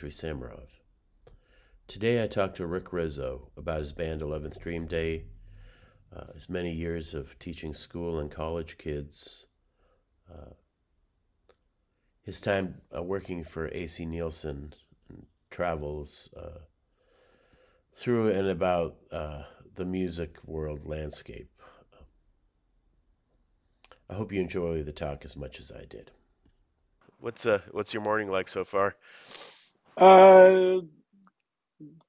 Dmitry Samarov. Today I talked to Rick Rizzo about his band 11th Dream Day, uh, his many years of teaching school and college kids, uh, his time uh, working for AC Nielsen, and travels uh, through and about uh, the music world landscape. I hope you enjoy the talk as much as I did. What's uh what's your morning like so far? Uh,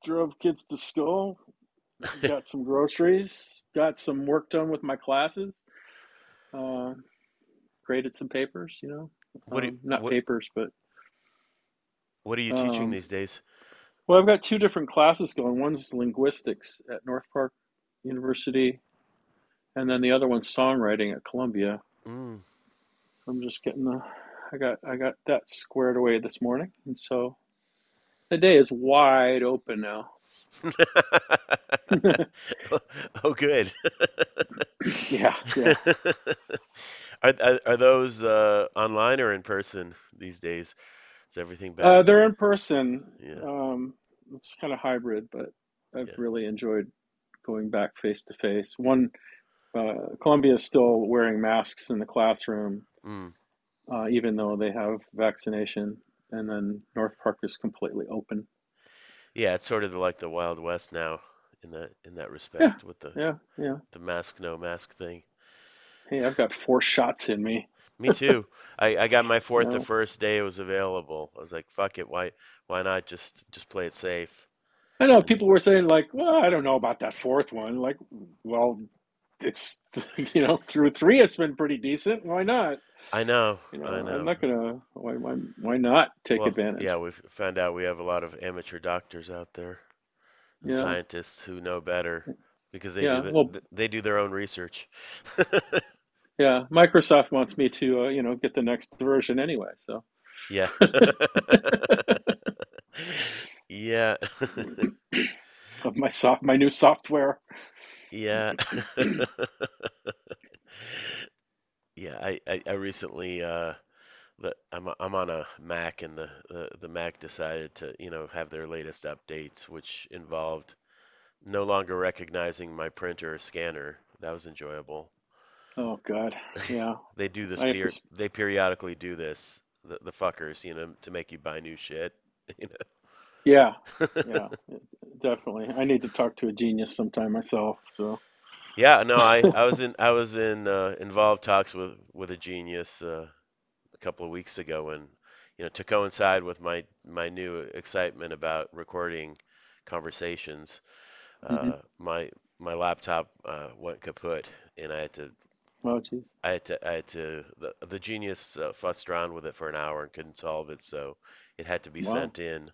drove kids to school, got some groceries, got some work done with my classes, uh, graded some papers. You know, What do um, not what papers, but what are you teaching um, these days? well, I've got two different classes going. One's linguistics at North Park University, and then the other one's songwriting at Columbia. Mm. I'm just getting the, I got I got that squared away this morning, and so the day is wide open now. oh, good. Yeah, yeah. Are, are are those uh, online or in person these days? Is everything back? Uh, they're in person. Yeah, Um, it's kind of hybrid, but I've yeah. really enjoyed going back face to face. One, uh, Columbia is still wearing masks in the classroom, Mm. uh, even though they have vaccination, and then North Park is completely open. Yeah, it's sort of like the Wild West now in that in that Yeah, respect with the yeah, yeah. the mask no mask thing. Hey, I've got four shots in me. Me too. I, I got my fourth the first day it was available. I was like, fuck it, why why not just just play it safe? I know people were saying like, well, I don't know about that fourth one. Like, well, it's you know through three, it's been pretty decent. Why not? I know, You I know, I'm not gonna. Why, why, why not take Well, advantage? yeah, we've found out we have a lot of amateur doctors out there and Yeah, scientists who know better because they do yeah. the, Well, they do their own research. yeah. Microsoft wants me to, uh, you know, get the next version anyway. So, Yeah. Yeah. of my soft, my new software. Yeah. Yeah, I, I, I recently uh the, I'm I'm on a Mac and the, the the Mac decided to, you know, have their latest updates, which involved no longer recognizing my printer or scanner. That was enjoyable. Oh God, yeah. They do this to. they periodically do this, the, the fuckers, you know, to make you buy new shit, you know. Yeah, yeah. Definitely. I need to talk to a genius sometime myself. So, Yeah, no, I I was in I was in uh, involved talks with with a genius uh, a couple of weeks ago, and you know, to coincide with my my new excitement about recording conversations, hmm uh, my my laptop uh, went kaput, and I had to Oh, geez. I had to I had to the the genius uh, fussed around with it for an hour and couldn't solve it, so it had to be Wow. sent in,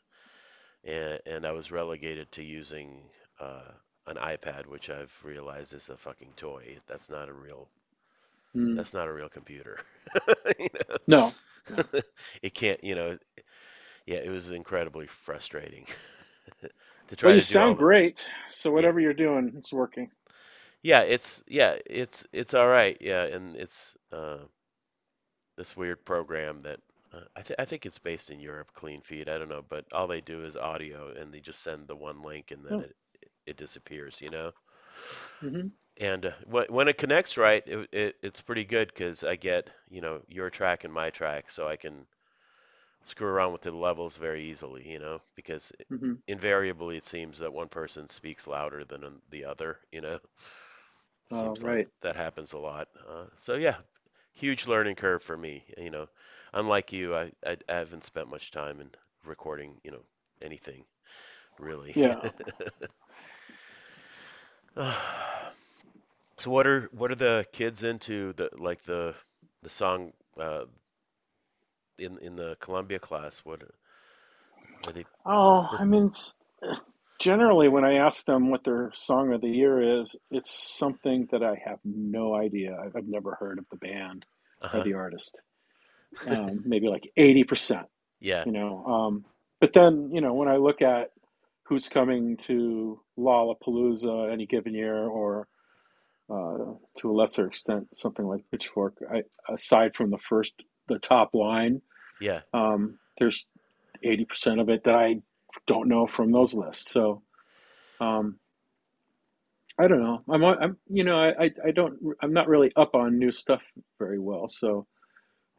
and and I was relegated to using uh, an iPad, which I've realized is a fucking toy. That's not a real Mm. that's not a real computer. You No, no. It can't, you know, yeah, it was incredibly frustrating to Well, try you to sound great. So yeah. whatever you're doing, it's working. Yeah, it's yeah, it's it's all right. Yeah, and it's uh this weird program that uh, I, th- I think it's based in Europe, Clean Feed. I don't know, but all they do is audio, and they just send the one link, and then Oh. it it disappears, you know. hmm And uh, when when it connects right, it, it it's pretty good because I get you know your track and my track, so I can screw around with the levels very easily, you know, because hmm invariably it seems that one person speaks louder than the other, you know. Oh, Seems like right. that happens a lot. Uh, so yeah, huge learning curve for me. You know, unlike you, I, I I haven't spent much time in recording, you know, anything really. Yeah. So what are what are the kids into the like the the song uh, in in the Columbia class? What are they? Oh, I mean, it's, generally when I ask them what their song of the year is, it's something that I have no idea. I've, I've never heard of the band or Uh-huh. the artist. Um, maybe like 80%, Yeah. you know. Um, but then, you know, when I look at who's coming to Lollapalooza any given year, or uh, to a lesser extent, something like Pitchfork, I, aside from the first, the top line, Yeah. um, there's eighty percent of it that I don't know from those lists. So um, I don't know. I'm I'm you know I, I don't I'm not really up on new stuff very well. So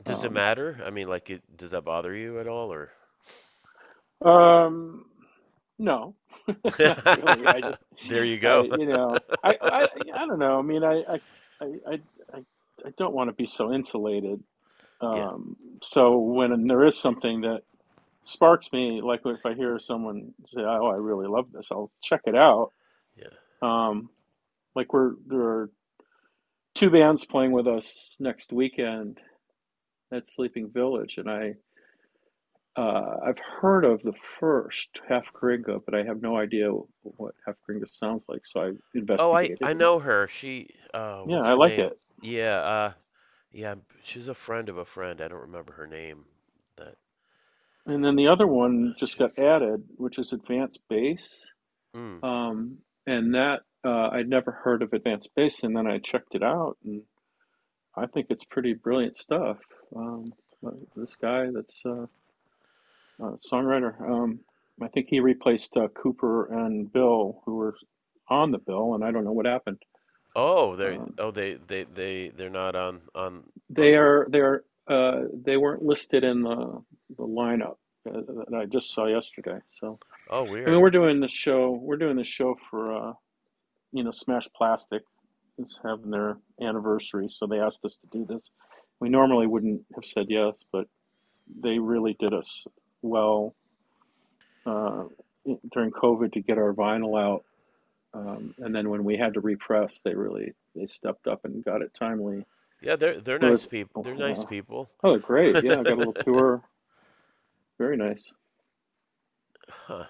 Does it um, matter? I mean, like, it does that bother you at all, or? um, no, really. I just There you I go. you know I I I don't know. I mean I I I I, I I don't want to be so insulated. Yeah, Um, so when there is something that sparks me, like if I hear someone say, "Oh, I really love this," I'll check it out. yeah. Um, like we're there are two bands playing with us next weekend at Sleeping Village, and I uh, I've heard of the first Half Gringa, but I have no idea what Half Gringa sounds like. So I investigated. Oh, I I know her. She, uh, yeah, I like name? it. Yeah, uh, yeah. She's a friend of a friend. I don't remember her name. That. And then the other Uh, one just check. got added, which is Advanced Base. Mm. um, and that uh, I'd never heard of Advanced Base, and then I checked it out, and I think it's pretty brilliant stuff. Um, uh, this guy that's uh, songwriter, um, I think he replaced uh, Cooper and Bill, who were on the bill, and I don't know what happened. Oh, they're Um, oh they they they they're not on on on they the. are they're uh, they weren't listed in the the lineup uh, that I just saw yesterday. So Oh, weird. I mean, we're doing this show. We're doing this show for uh, you know Smash Plastic is having their anniversary, so they asked us to do this. We normally wouldn't have said yes, but they really did us well uh, during COVID to get our vinyl out. Um, and then when we had to repress, they really they stepped up and got it timely. Yeah, they're they're nice people. They're nice oh, people. they're great. Yeah, I got a little tour. Very nice. Huh.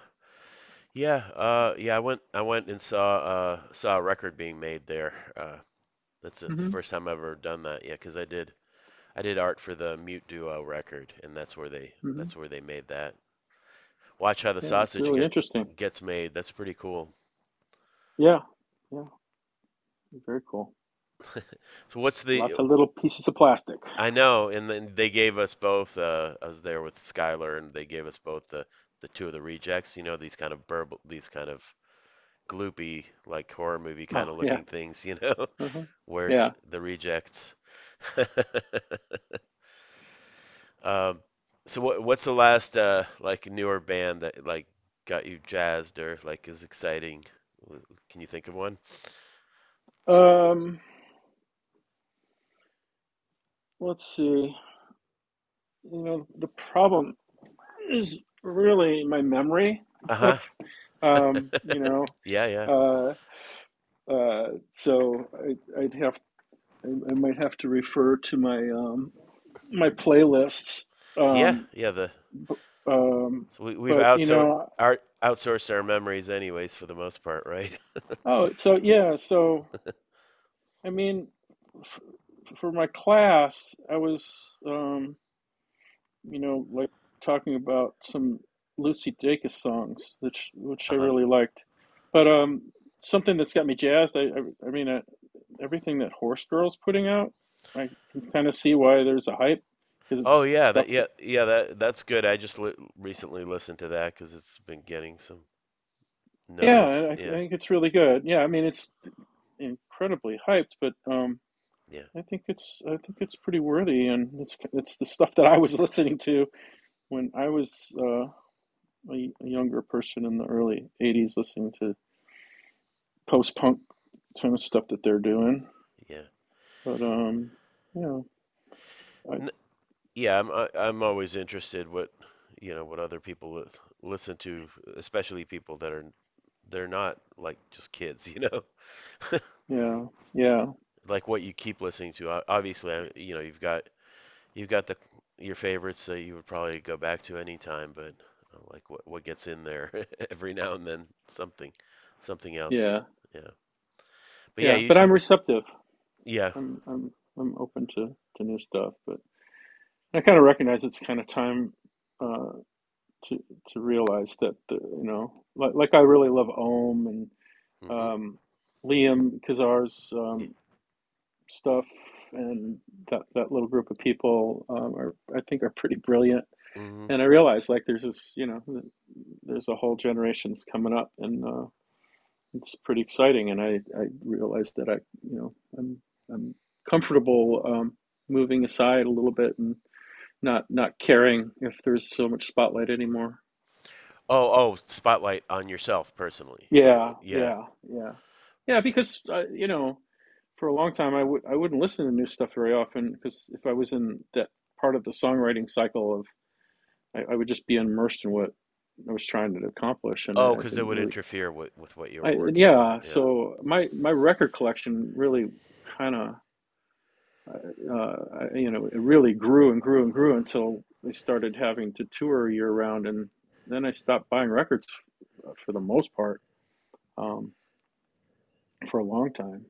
Yeah, uh, yeah. I went I went and saw uh saw a record being made there. Uh, that's it's the hmm first time I've ever done that. Yeah, because I did I did art for the Mute Duo record, and that's where they hmm that's where they made that. Watch how the Yeah, sausage really get interesting. gets made. That's pretty cool. Yeah, yeah, very cool. So what's the Lots of little pieces of plastic. I know, and then they gave us both. Uh, I was there with Skylar, and they gave us both the the two of the rejects. You know, these kind of burble, these kind of gloopy, like horror movie kind Oh, of yeah. looking things. You know, hmm where Yeah. the rejects. Um, so what what's the last uh like newer band that like got you jazzed or like is exciting? Can you think of one? Um, let's see. You know, the problem is really my memory Uh-huh. um, you know, Yeah, yeah. uh, uh, so I, I'd have, I, I might have to refer to my, um, my playlists. Yeah, Um, yeah, the um, so we we've but you outsourced know, our outsourced our memories anyways for the most part, right? oh, so yeah, so I mean, f for my class, I was, um, you know, like talking about some Lucy Dacus songs, which which I Uh-huh. really liked. But um, something that's got me jazzed. I I, I mean, uh, everything that Horse Girl's putting out, I can kind of see why there's a hype Oh yeah, that yeah, yeah, that that's good. I just li recently listened to that because it's been getting some yeah, notice. I, I Yeah. think it's really good. Yeah, I mean, it's incredibly hyped, but um, Yeah. I think it's I think it's pretty worthy, and it's it's the stuff that I was listening to when I was uh, a, a younger person in the early '80s, listening to post-punk kind of stuff that they're doing. Yeah. But um, yeah, I, N yeah, I'm I, I'm always interested what you know what other people listen to, especially people that are they're not like just kids, you know. yeah, yeah, Like what you keep listening to. Obviously, you know, you've got you've got the your favorites that you would probably go back to any time, but uh, like what what gets in there every now and then something something else. yeah, Yeah. But yeah, yeah. you But I'm receptive. yeah. I'm I'm I'm open to to new stuff. But I kind of recognize it's kind of time uh, to to realize that the, you know, like like I really love Ohmme and hmm um, Liam Kazar's um, stuff, and that that little group of people um, are I think are pretty brilliant. hmm and I realize like there's this, you know, there's a whole generation that's coming up, and uh, it's pretty exciting. And I I realized that I, you know, I'm I'm comfortable um, moving aside a little bit and not not caring if there's so much spotlight anymore. Oh, oh, spotlight on yourself personally. Yeah, Yeah. yeah, yeah, yeah. Because uh, you know, for a long time I would I wouldn't listen to new stuff very often because if I was in that part of the songwriting cycle of I, I would just be immersed in what I was trying to accomplish, and Oh, because it would really. interfere with with what you were I working on. yeah. Yeah. So my my record collection really kind of uh, you know it really grew and grew and grew until I started having to tour year round, and then I stopped buying records uh, for the most part um, for a long time.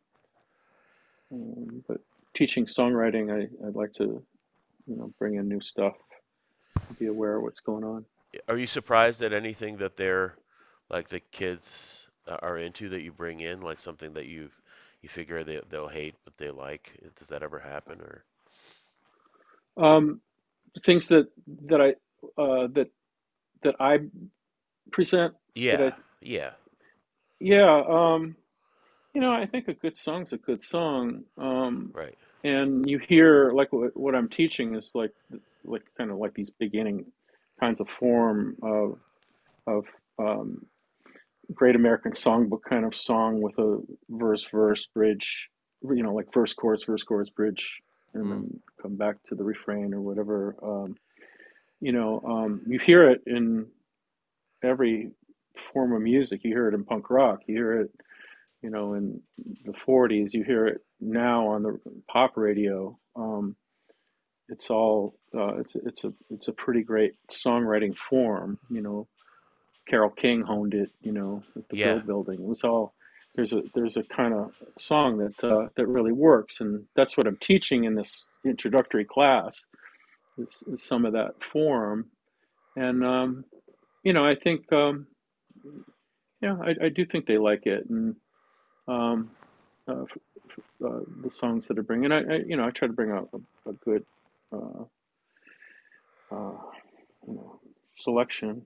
Um, but teaching songwriting, I, I'd like to you know bring in new stuff, be aware of what's going on. Are you surprised at anything that they're like the kids uh, are into that you bring in, like something that you you figure they they'll hate but they like? Does that ever happen or? Um, things that that I uh, that that I present that I Yeah, yeah, yeah um, you know I think a good song's a good song um, right. and you hear like what, what I'm teaching is like like kind of like these beginning kinds of form of of um, Great American Songbook kind of song with a verse verse bridge you know like verse chorus verse chorus bridge and Mm, then come back to the refrain or whatever um, you know um, you hear it in every form of music. You hear it in punk rock. You hear it you know in the 40s you hear it now on the pop radio. Um, it's all uh, it's it's a it's a pretty great songwriting form you know. Carole King honed it you know at the yeah. Building. It was all there's a there's a kind of song that uh, that really works and that's what I'm teaching in this introductory class is, is some of that form. And um, you know I think um, yeah I, I do think they like it and um, uh, uh, the songs that I bring and I, I you know I try to bring out a, a good uh, uh, you know selection.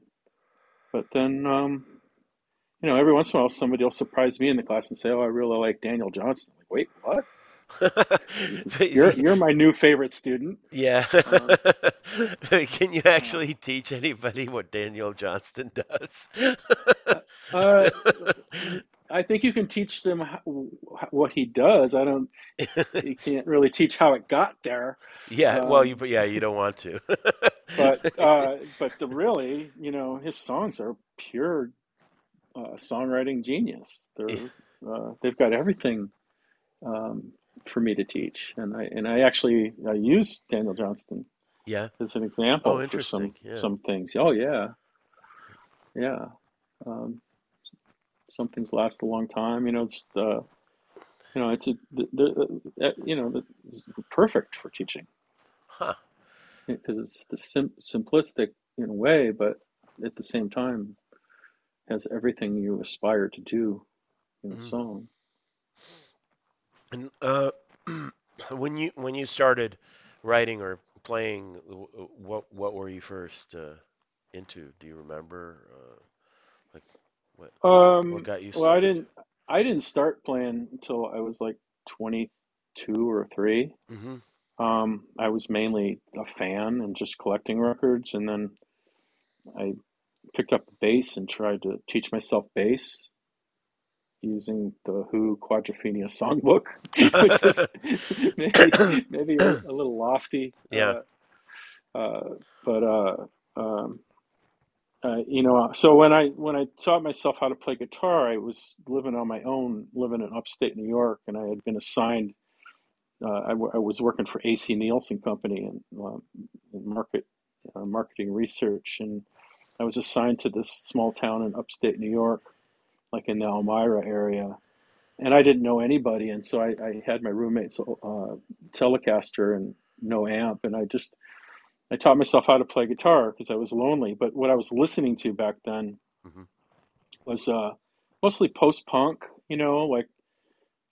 But then um, you know every once in a while somebody will surprise me in the class and say oh I really like Daniel Johnston like wait what? You're you're my new favorite student. Yeah. uh, Can you uh, actually teach anybody what Daniel Johnston does? uh, uh, I think you can teach them how, what he does I don't you can't really teach how it got there Yeah, well, you um, yeah, you don't want to. but uh, but the really you know his songs are pure uh, songwriting genius they're uh, they've got everything um, for me to teach and I and I actually I use Daniel Johnston Yeah. as an Oh, example for interesting. some Yeah. some things oh yeah yeah um, some things last a long time you know just uh, you know it's a, the, the, uh, you know it's perfect for teaching Huh. because it's the sim- simplistic in a way, but at the same time has everything you aspire to do in a Mhm. song. And uh, when you when you started writing or playing, what what were you first uh, into? Do you remember? Uh, what what Um, got you well, I didn't I didn't start playing until I was like 22 or 3. hmm Um, I was mainly a fan and just collecting records, and then I picked up a bass and tried to teach myself bass using the Who Quadrophenia Songbook, which was maybe maybe a, a little lofty. Yeah. Uh, uh, but uh, um, uh, you know, so when I when I taught myself how to play guitar, I was living on my own, living in upstate New York, and I had been assigned. Uh, I, w- I was working for AC Nielsen Company in, uh, in market uh, marketing research, and I was assigned to this small town in upstate New York, like in the Elmira area, and I didn't know anybody, and so I, I had my roommate's uh, Telecaster and no amp, and I just I taught myself how to play guitar because I was lonely. But what I was listening to back then hmm was uh, mostly post punk. You know, like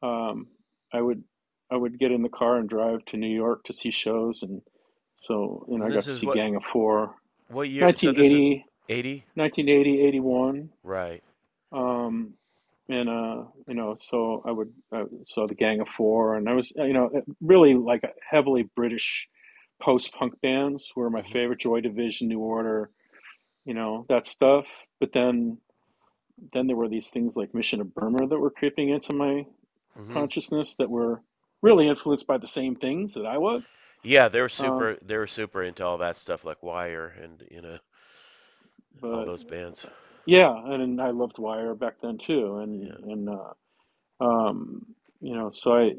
um, I would I would get in the car and drive to New York to see shows, and so you know I And got to is see what Gang of Four. what year? So this is 1980, 80? 1980, 81. Right. Um, and uh, you know, so I would I saw the Gang of Four, and I was you know really like heavily British post-punk bands were my hmm favorite. Joy Division, New Order, you know that stuff. But then then there were these things like Mission of Burma that were creeping into my hmm consciousness that were really influenced by the same things that I was. Yeah, they were Um, super they were super into all that stuff like Wire and you know all those bands. yeah, and I loved Wire back then too, and Yeah. and uh, um, you know, so I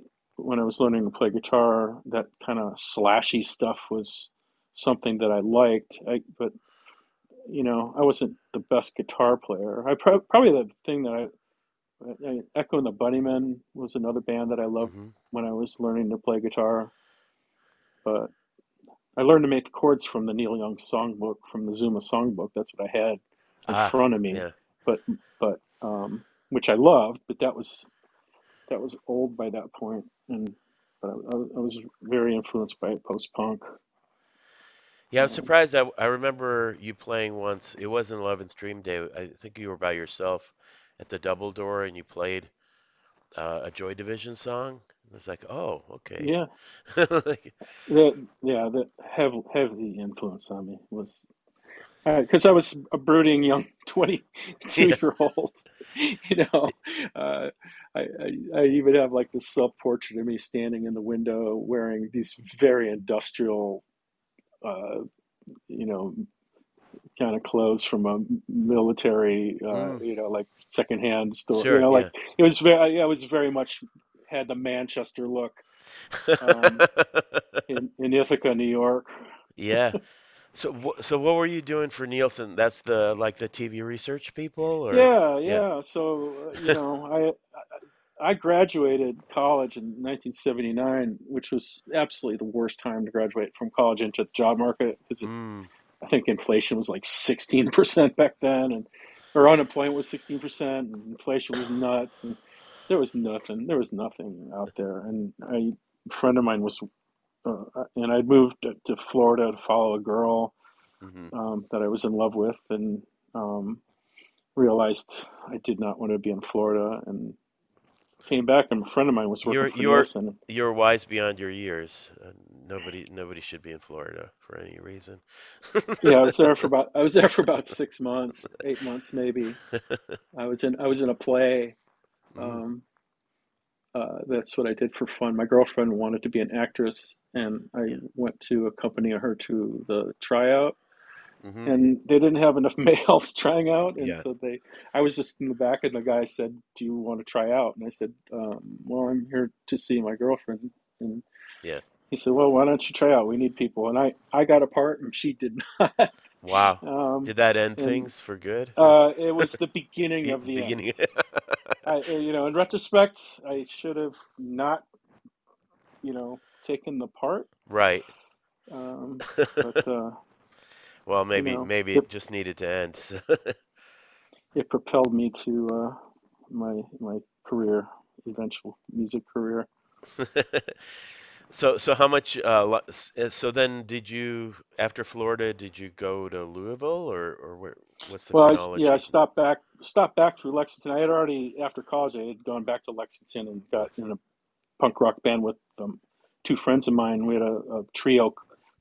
when I was learning to play guitar, that kind of slashy stuff was something that I liked. I but you know, I wasn't the best guitar player. I prob probably the thing that I, I Echo and the Bunnymen was another band that I loved hmm when I was learning to play guitar, but I learned to make chords from the Neil Young songbook, from the Zuma songbook. That's what I had in Ah, front of me, yeah. but but um, which I loved, but that was that was old by that point, and but I, I was very influenced by post-punk. Yeah, I was Um, surprised. I, I remember you playing once. It wasn't 11th Dream Day. I think you were by yourself at the Double Door and you played uh, a Joy Division song. I was like, oh, okay. yeah, Like, that yeah, that heavy heavy influence on me was because I was a brooding young yeah, 22 year old, you know. Uh, I, I I even have like this self portrait of me standing in the window wearing these very industrial, uh, you know, kind of clothes from a military, uh, mm, you know, like secondhand store. You sure, know, like it was very, I was very much had the Manchester look um, in in Ithaca, New York. Yeah. So, wh- so what were you doing for Nielsen? That's the like the TV research people, or Yeah, yeah. yeah. So, uh, you know, I I graduated college in 1979, which was absolutely the worst time to graduate from college into the job market because Mm, I think inflation was like 16% back then, and or unemployment was 16%, and inflation was nuts, and there was nothing. There was nothing out there. And I, a friend of mine was, uh, and I'd moved to, to Florida to follow a girl hmm um, that I was in love with, and um, realized I did not want to be in Florida, and came back. And a friend of mine was working You're for you're Nielsen. you're wise beyond your years. Uh, nobody nobody should be in Florida for any reason. Yeah, I was there for about I was there for about six months, eight months maybe. I was in I was in a play. Mm, Um, uh, that's what I did for fun. My girlfriend wanted to be an actress, and I yeah. went to accompany her to the tryout. hmm And they didn't have enough males trying out, and Yeah. so they. I was just in the back, and the guy said, "Do you want to try out?" And I said, um, "Well, I'm here to see my girlfriend." And Yeah. he said, "Well, why don't you try out? We need people." And I, I got a part, and she did not. Wow. Um, Did that end and things for good uh, it was the beginning of the end. beginning? I, uh, you know, in retrospect, I should have not, you know, taken the part. Right. Um, but uh, Well, you maybe know, maybe it it just needed to end. it propelled me to uh, my my career, eventual music career. So so how much uh lo- s- uh, so then did you after Florida did you go to Louisville or or where what's the Well, I, yeah, I chronology? stopped back stopped back through Lexington. I had already after college, I had gone back to Lexington and got in a punk rock band with um, two friends of mine. We had a, a trio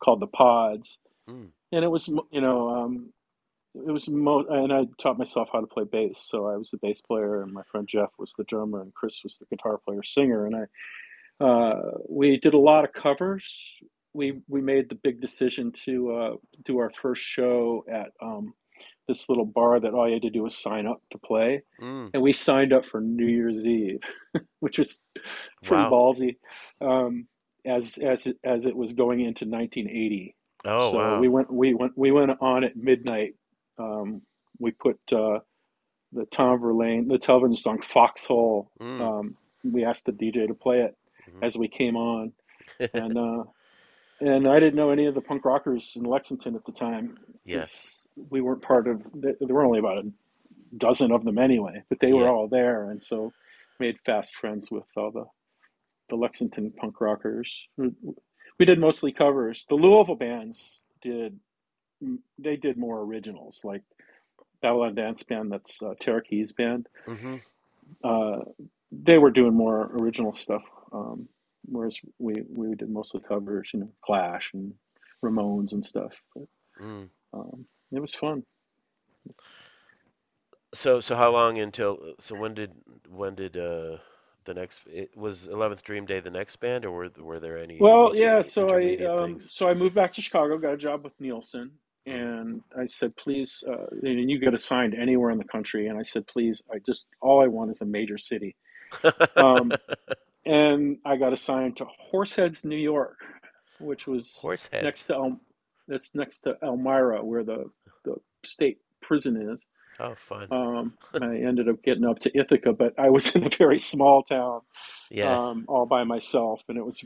called the Pods, Mm, and it was you know um, it was mo- and I taught myself how to play bass. So I was the bass player, and my friend Jeff was the drummer, and Chris was the guitar player singer. And I uh, we did a lot of covers. We we made the big decision to uh, do our first show at um, this little bar that all you had to do was sign up to play, mm, and we signed up for New Year's Eve, which was pretty wow. ballsy. Um, as as it, as it was going into 1980, Oh so we went we went we went on at midnight. Um, we put uh, the Tom Verlaine, the television song Foxhole. Mm, Um, we asked the DJ to play it hmm as we came on, and uh, and I didn't know any of the punk rockers in Lexington at the time Yes, we weren't part of. There were only about a dozen of them anyway, but they were all there, and so made fast friends with all the the Lexington punk rockers. We did mostly covers. The Louisville bands did they did more originals like Babylon Dance Band. That's uh, Key's band. Mm-hmm. Uh, they were doing more original stuff, um, whereas we we did mostly covers. You know, Clash and Ramones and stuff. But Mm. um, it was fun. So so how long until so when did when did uh the next it was 11th Dream Day the next band or were were there any Well, yeah. So I um, so I moved back to Chicago, got a job with Nielsen, and I said, please, uh, and you get assigned anywhere in the country, and I said, please, I just all I want is a major city. Um, and I got assigned to Horseheads, New York, which was next to El, that's next to Elmira, where the the state prison is. Oh, fun. Um, I ended up getting up to Ithaca, but I was in a very small town, Yeah. um, all by myself, and it was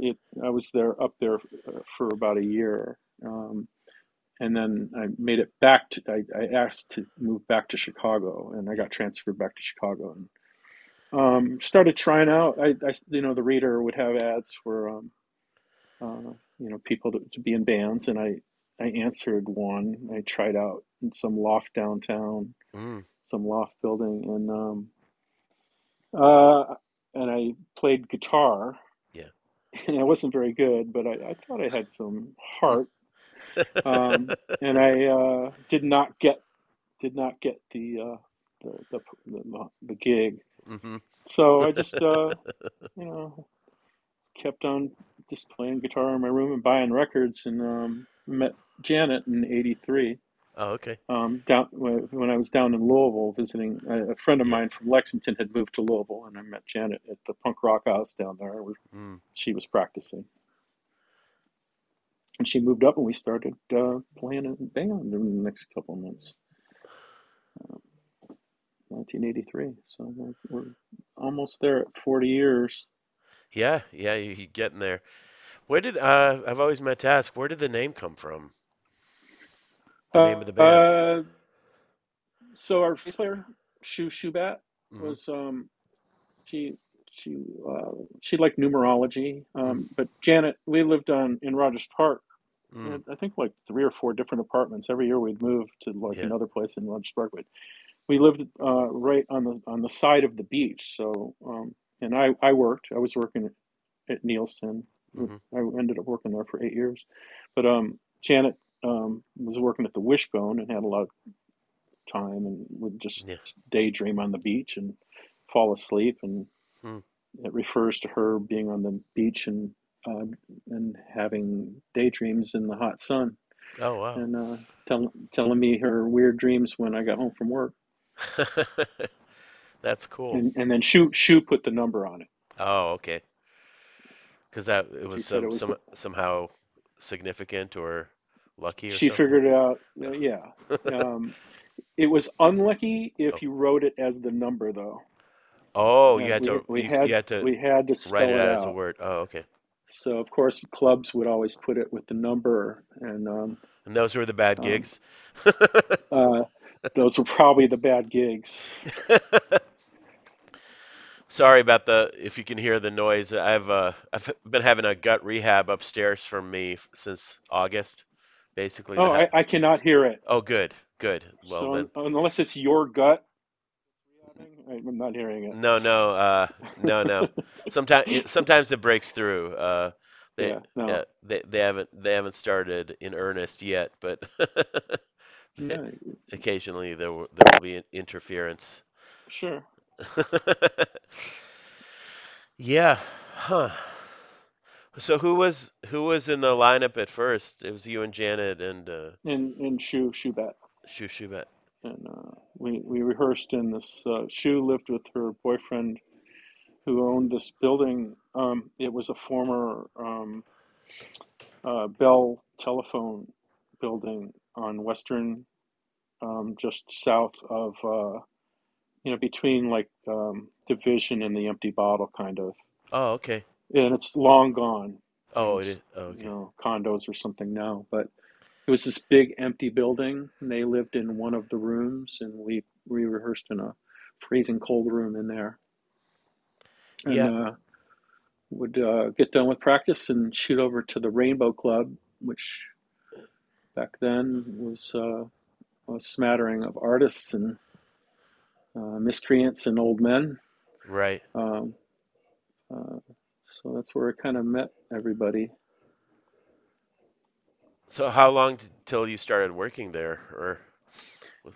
it. I was there up there uh, for about a year, um, and then I made it back to. I, I asked to move back to Chicago, and I got transferred back to Chicago, and um, started trying out. I, I, you know, the reader would have ads for, um, uh, you know, people to, to be in bands, and I, I answered one. I tried out in some loft downtown, Mm. some loft building, and um, uh, and I played guitar, Yeah. and I wasn't very good, but I, I thought I had some heart. Um, and I uh, did not get did not get the uh, the, the the the gig. Hmm So I just uh, you know kept on just playing guitar in my room and buying records, and um, met Janet in '83. Oh, okay. Um, down when when I was down in Louisville visiting, a, friend of mine from Lexington had moved to Louisville, and I met Janet at the punk rock house down there where Mm. she was practicing. And she moved up, and we started uh, playing in a band in the next couple of months. 1983. So we're, we're almost there at 40 years. Yeah, yeah, you, you getting there. Where did uh I've always meant to ask, where did the name come from? The Uh, name of the band? uh, so our bass player, Shu Shubat, hmm was um, she she uh, she liked numerology. Um, but Janet, we lived on in Rogers Park. Mm. I think like three or four different apartments. Every year we'd move to like Yeah. another place in Rogers Park. But we lived uh, right on the on the side of the beach. So um, and I I worked. I was working at Nielsen. hmm I ended up working there for eight years. But um, Janet um, was working at the Wishbone and had a lot of time and would just Yeah. daydream on the beach and fall asleep. And Mm. it refers to her being on the beach and uh, and having daydreams in the hot sun Oh, wow. and uh, tell, telling me her weird dreams when I got home from work. That's cool. And and then Shu Shu put the number on it. Oh, okay. Because that it was said it some was. some somehow significant or lucky or She something. figured it out. uh, Yeah. Um, it was unlucky Oh, if you wrote it as the number, though. oh, you Uh, had we to we you, had you had to we had to write spell it it out as a word. Oh, okay. So of course clubs would always put it with the number, and um, And those were the bad um, gigs. uh, those were probably the bad gigs. Sorry about the if you can hear the noise. I've uh I've been having a gut rehab upstairs from me since August, basically Oh, I, I cannot hear it. Oh, good, good. Well So then, unless it's your gut, I'm not hearing it. no, no, uh, no, no. Sometimes it, sometimes it breaks through. Uh, they Yeah, no. yeah they they haven't they haven't started in earnest yet, but No, occasionally there will, there will be in- interference. sure. Yeah, huh. So who was who was in the lineup at first? It was you and Janet and uh, And and Shu Shubat. Shu Shubat. And uh, we we rehearsed in this. Uh, Shu lived with her boyfriend who owned this building. Um, it was a former um, uh, Bell telephone building on Western, um, just south of, uh, you know, between like um, Division and the Empty Bottle, kind of. Oh, okay. And it's long gone. Oh, it's, is. Oh, you know, condos or something now. But it was this big empty building, and they lived in one of the rooms, and we we rehearsed in a freezing cold room in there. And Yeah. uh, would uh, get done with practice and shoot over to the Rainbow Club, which back then was uh, a smattering of artists and uh, miscreants and old men. Right. Um, uh, so that's where I kind of met everybody. So how long till you started working there, or was,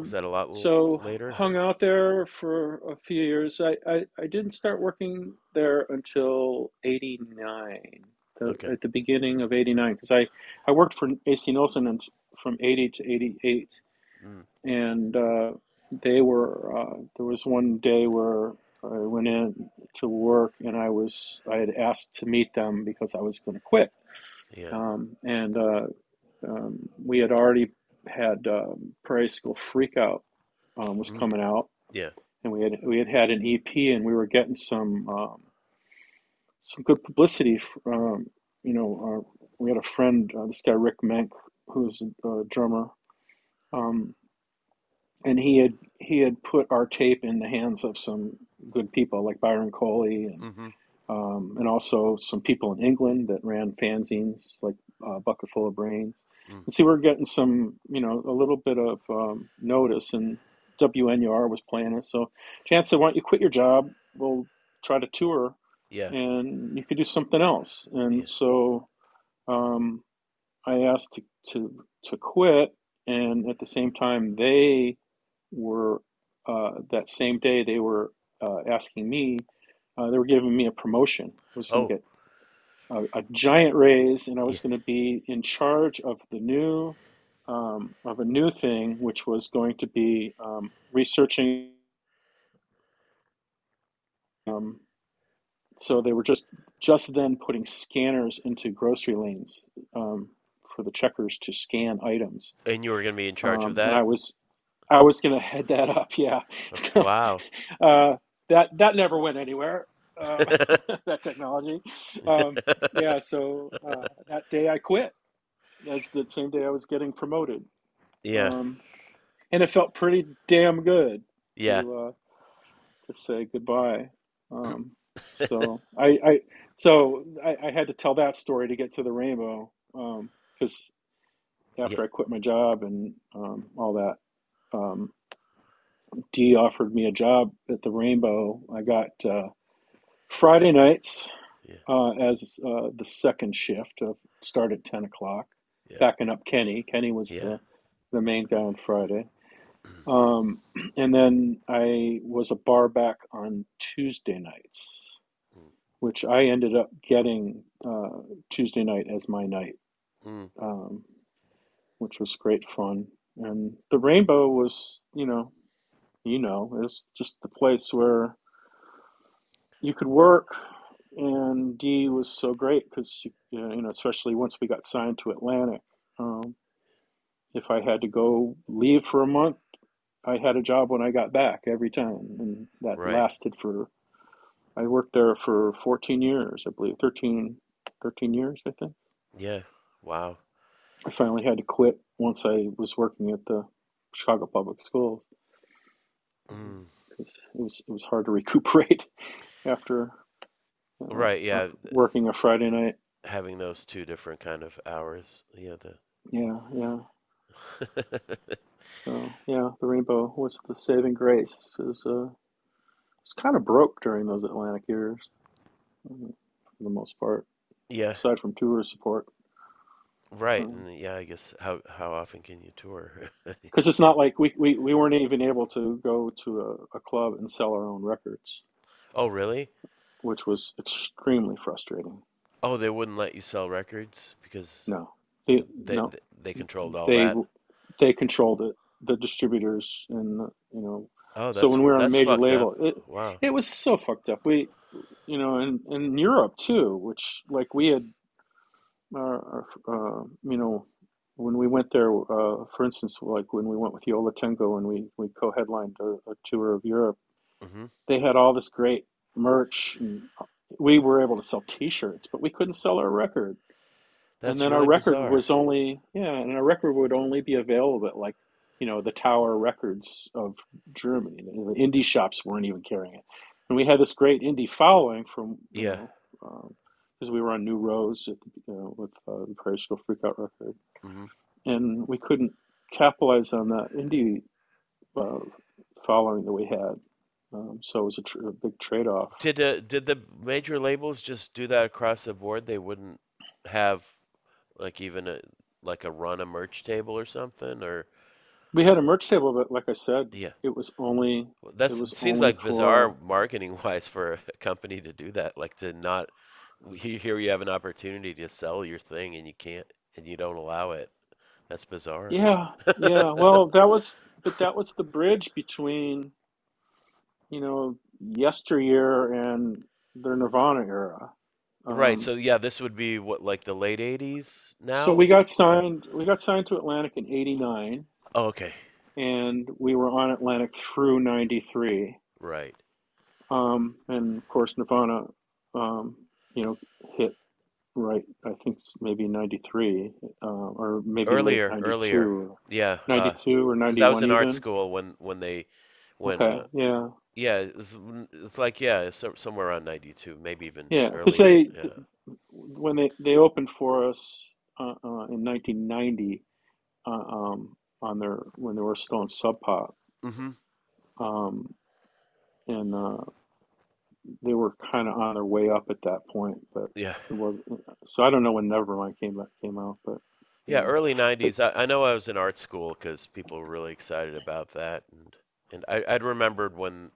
was Um, that a lot so later? hung out there for a few years. I, I, I didn't start working there until 89, the, Okay. at the beginning of 89, because I, I worked for AC Nielsen and from 80 to 88. Mm. And uh, they were, uh, there was one day where I went in to work and I was, I had asked to meet them because I was going to quit. Yeah. Um, and uh, um, we had already had um, Prairie School Freakout um, was Mm. coming out, Yeah. and we had we had had an EP, and we were getting some um, some good publicity. Um, you know, uh, we had a friend, uh, this guy Ric Menck, who's a, a drummer, um, and he had he had put our tape in the hands of some good people like Byron Coley and hmm um, and also some people in England that ran fanzines like uh, Bucket Full of Brains. Mm. And see, we're getting some, you know, a little bit of um, notice, and WNUR was playing it. So, Chance said, "Why don't you quit your job? We'll try to tour, Yeah. and you could do something else." Yeah. And so, um, I asked to, to to quit, and at the same time, they were uh, that same day they were uh, asking me. Uh, they were giving me a promotion. I was going to Oh. get a, a giant raise, and I was Yeah. going to be in charge of the new um, of a new thing, which was going to be um, researching. Um, so they were just just then putting scanners into grocery lanes um, for the checkers to scan items, And you were gonna be in charge um, of and I that? was I was going to head that up. Yeah, Oh, Wow. uh, that that never went anywhere. Uh, that technology. Um, yeah, so uh, that day I quit. That's the same day I was getting promoted. Yeah. Um, and it felt pretty damn good Yeah. to uh, to say goodbye. Um, so I, I so I, I had to tell that story to get to the rainbow because after Yeah. I quit my job and um, all that, um, Dee offered me a job at the Rainbow. I got uh, Friday nights Yeah. uh, as uh, the second shift. Uh, start at ten o'clock. Yeah. Backing up Kenny. Kenny was the the main guy on Friday. Um, and then I was a bar back on Tuesday nights, Mm. which I ended up getting uh, Tuesday night as my night, Mm. um, which was great fun. And the Rainbow was, you know, you know, it was just the place where you could work. And Dee was so great because, you, you know, especially once we got signed to Atlantic. Um, if I had to go leave for a month, I had a job when I got back every time, and that Right. lasted for. I worked there for 14 years, I believe, 13, 13 years, I think. Yeah. Wow. I finally had to quit once I was working at the Chicago Public Schools Mm. it was it was hard to recuperate after uh, Right. Yeah. working a Friday night. Having those two different kind of hours. Yeah. The. Yeah, yeah. So yeah, the Rainbow was the saving grace. It was uh, it was kind of broke during those Atlantic years, for the most part, Yeah. aside from tour support. Right. Um, And yeah, I guess how how often can you tour? Because it's not like we, we, we weren't even able to go to a, a club and sell our own records, Oh, really? which was extremely frustrating. Oh, they wouldn't let you sell records because No, they they no they controlled all they that. They controlled it. The distributors and you know. Oh, So when we were on a major label, up. it Wow. it was so fucked up. We, you know, and in Europe too, which like we had, uh, uh, you know, when we went there, uh, for instance, like when we went with Yo La Tengo and we we co-headlined a, a tour of Europe, hmm they had all this great merch, and we were able to sell T-shirts, but we couldn't sell our record. And That's then our record bizarre. was only yeah, and our record would only be available at like you know the Tower Records of Germany. The indie shops weren't even carrying it, and we had this great indie following from Yeah. because we were on New Rose at you know with uh, the Prairie School Freakout record, hmm and we couldn't capitalize on that indie uh, following that we had. Um, so it was a, tr- a big trade-off. Did uh, did the major labels just do that across the board? They wouldn't have like even a like a run a merch table or something, or We had a merch table, but like I said, yeah. it was only Well, it That's seems only like bizarre for marketing wise for a company to do that. Like to not here you have an opportunity to sell your thing and you can't and you don't allow it. That's bizarre. yeah, yeah. Well, that was but that was the bridge between you know yesteryear and the Nirvana era. Right. Um, So yeah, this would be what like the late 80s now. so we got signed. We got signed to Atlantic in '89, oh, okay. and we were on Atlantic through '93. Right. Um, and of course, Nirvana, um, you know, hit right. I think it's maybe '93, uh, or maybe late Earlier, earlier. '92, Yeah. Uh, '92 or because I was '91 in art even. school when when they when Okay, uh yeah, yeah, it was it's like yeah, so- somewhere around 92, maybe even yeah, because they Yeah. when they they opened for us uh, uh, in 1990 uh, um, on their when they were still in Sub Pop, hmm um, and uh, they were kind of on their way up at that point, but Yeah. it was so I don't know when Nevermind came back, came out, but Yeah, early but 90s. I, I know I was in art school because people were really excited about that. And and I, I'd remembered when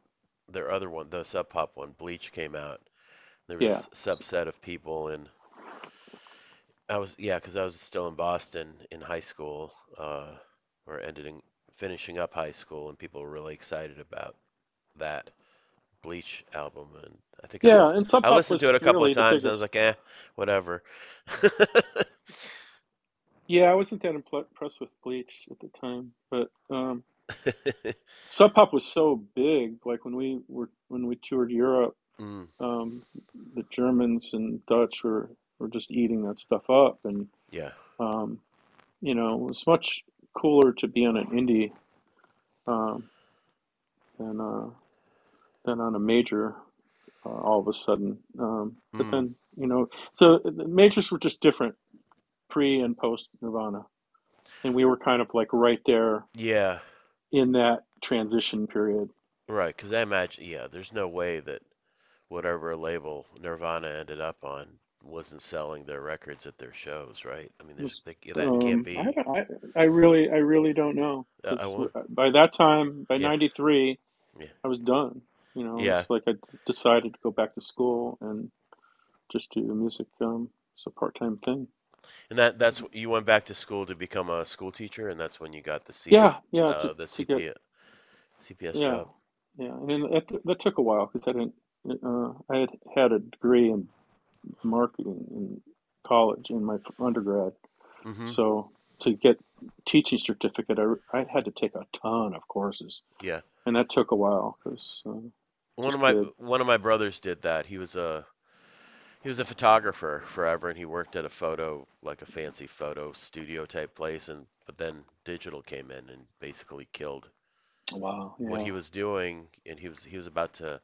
their other one, the Sub Pop one, Bleach came out. There was a yeah, s- subset of people and I was yeah, because I was still in Boston in high school, uh, or ended in finishing up high school, and people were really excited about that Bleach album. And I think I yeah, listened and Sub Pop I listened to it a couple of really times, and I was like, eh, whatever. Yeah, I wasn't that impressed with Bleach at the time, but um, Sub Pop was so big. Like when we were when we toured Europe, Mm, um, the Germans and Dutch were were just eating that stuff up, and yeah, um, you know, it was much cooler to be on an indie um, than uh, than on a major. Uh, all of a sudden, um, but mm, then you know, so the majors were just different pre and post Nirvana, and we were kind of like right there yeah. In that transition period. Right, because I imagine, yeah, there's no way that whatever label Nirvana ended up on wasn't selling their records at their shows, right? I mean, there's they, that can't um, I, be. I, I really, I really don't know Uh, I by that time, by Yeah, '93, yeah, I was done. You know, yeah. it's like I decided to go back to school and just do music um, as a part-time thing. And that that's you went back to school to become a school teacher, and that's when you got the C Yeah, yeah, to uh the to get CPS yeah, job. yeah, and then that that took a while because I didn't. Uh, I had had a degree in marketing in college in my undergrad, hmm so to get teaching certificate, I, I had to take a ton of courses, Yeah. and that took a while because uh, One of my did. one of my brothers did that. He was a he was a photographer forever, and he worked at a photo like a fancy photo studio type place, and but then digital came in and basically killed Wow, what he was doing, and he was he was about to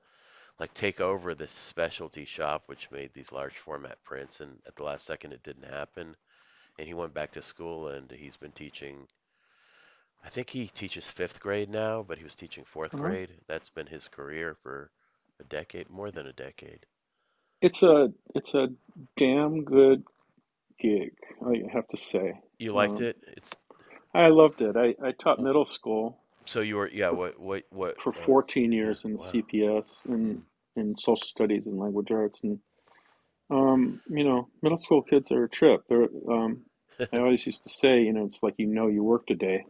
like take over this specialty shop which made these large format prints, and at the last second it didn't happen, and he went back to school, and he's been teaching. I think he teaches fifth grade now, but he was teaching fourth Uh-huh. grade. That's been his career for a decade, more than a decade. It's a it's a damn good gig, I have to say. You liked Um, it? It's I loved it. I, I taught middle school so you were yeah. What what what? for 14 years in Wow. CPS and in social studies and language arts, and um, you know, middle school kids are a trip. They're um, I always used to say, you know, it's like you know you worked a day.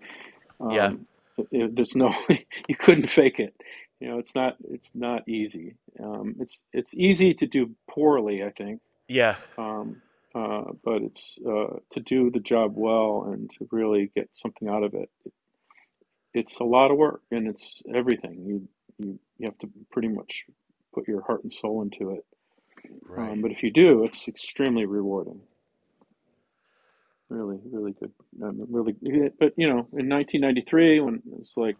Yeah. Um, it, it- there's no you couldn't fake it. You know, it's not it's not easy. Um, it's it's easy to do poorly, I think. Yeah. Um, uh, but it's uh, to do the job well and to really get something out of it. It's a lot of work and it's everything. You you you have to pretty much put your heart and soul into it. Right. Um, but if you do, it's extremely rewarding. Really, really good. Um, really, but you know, in 1993, when it was like,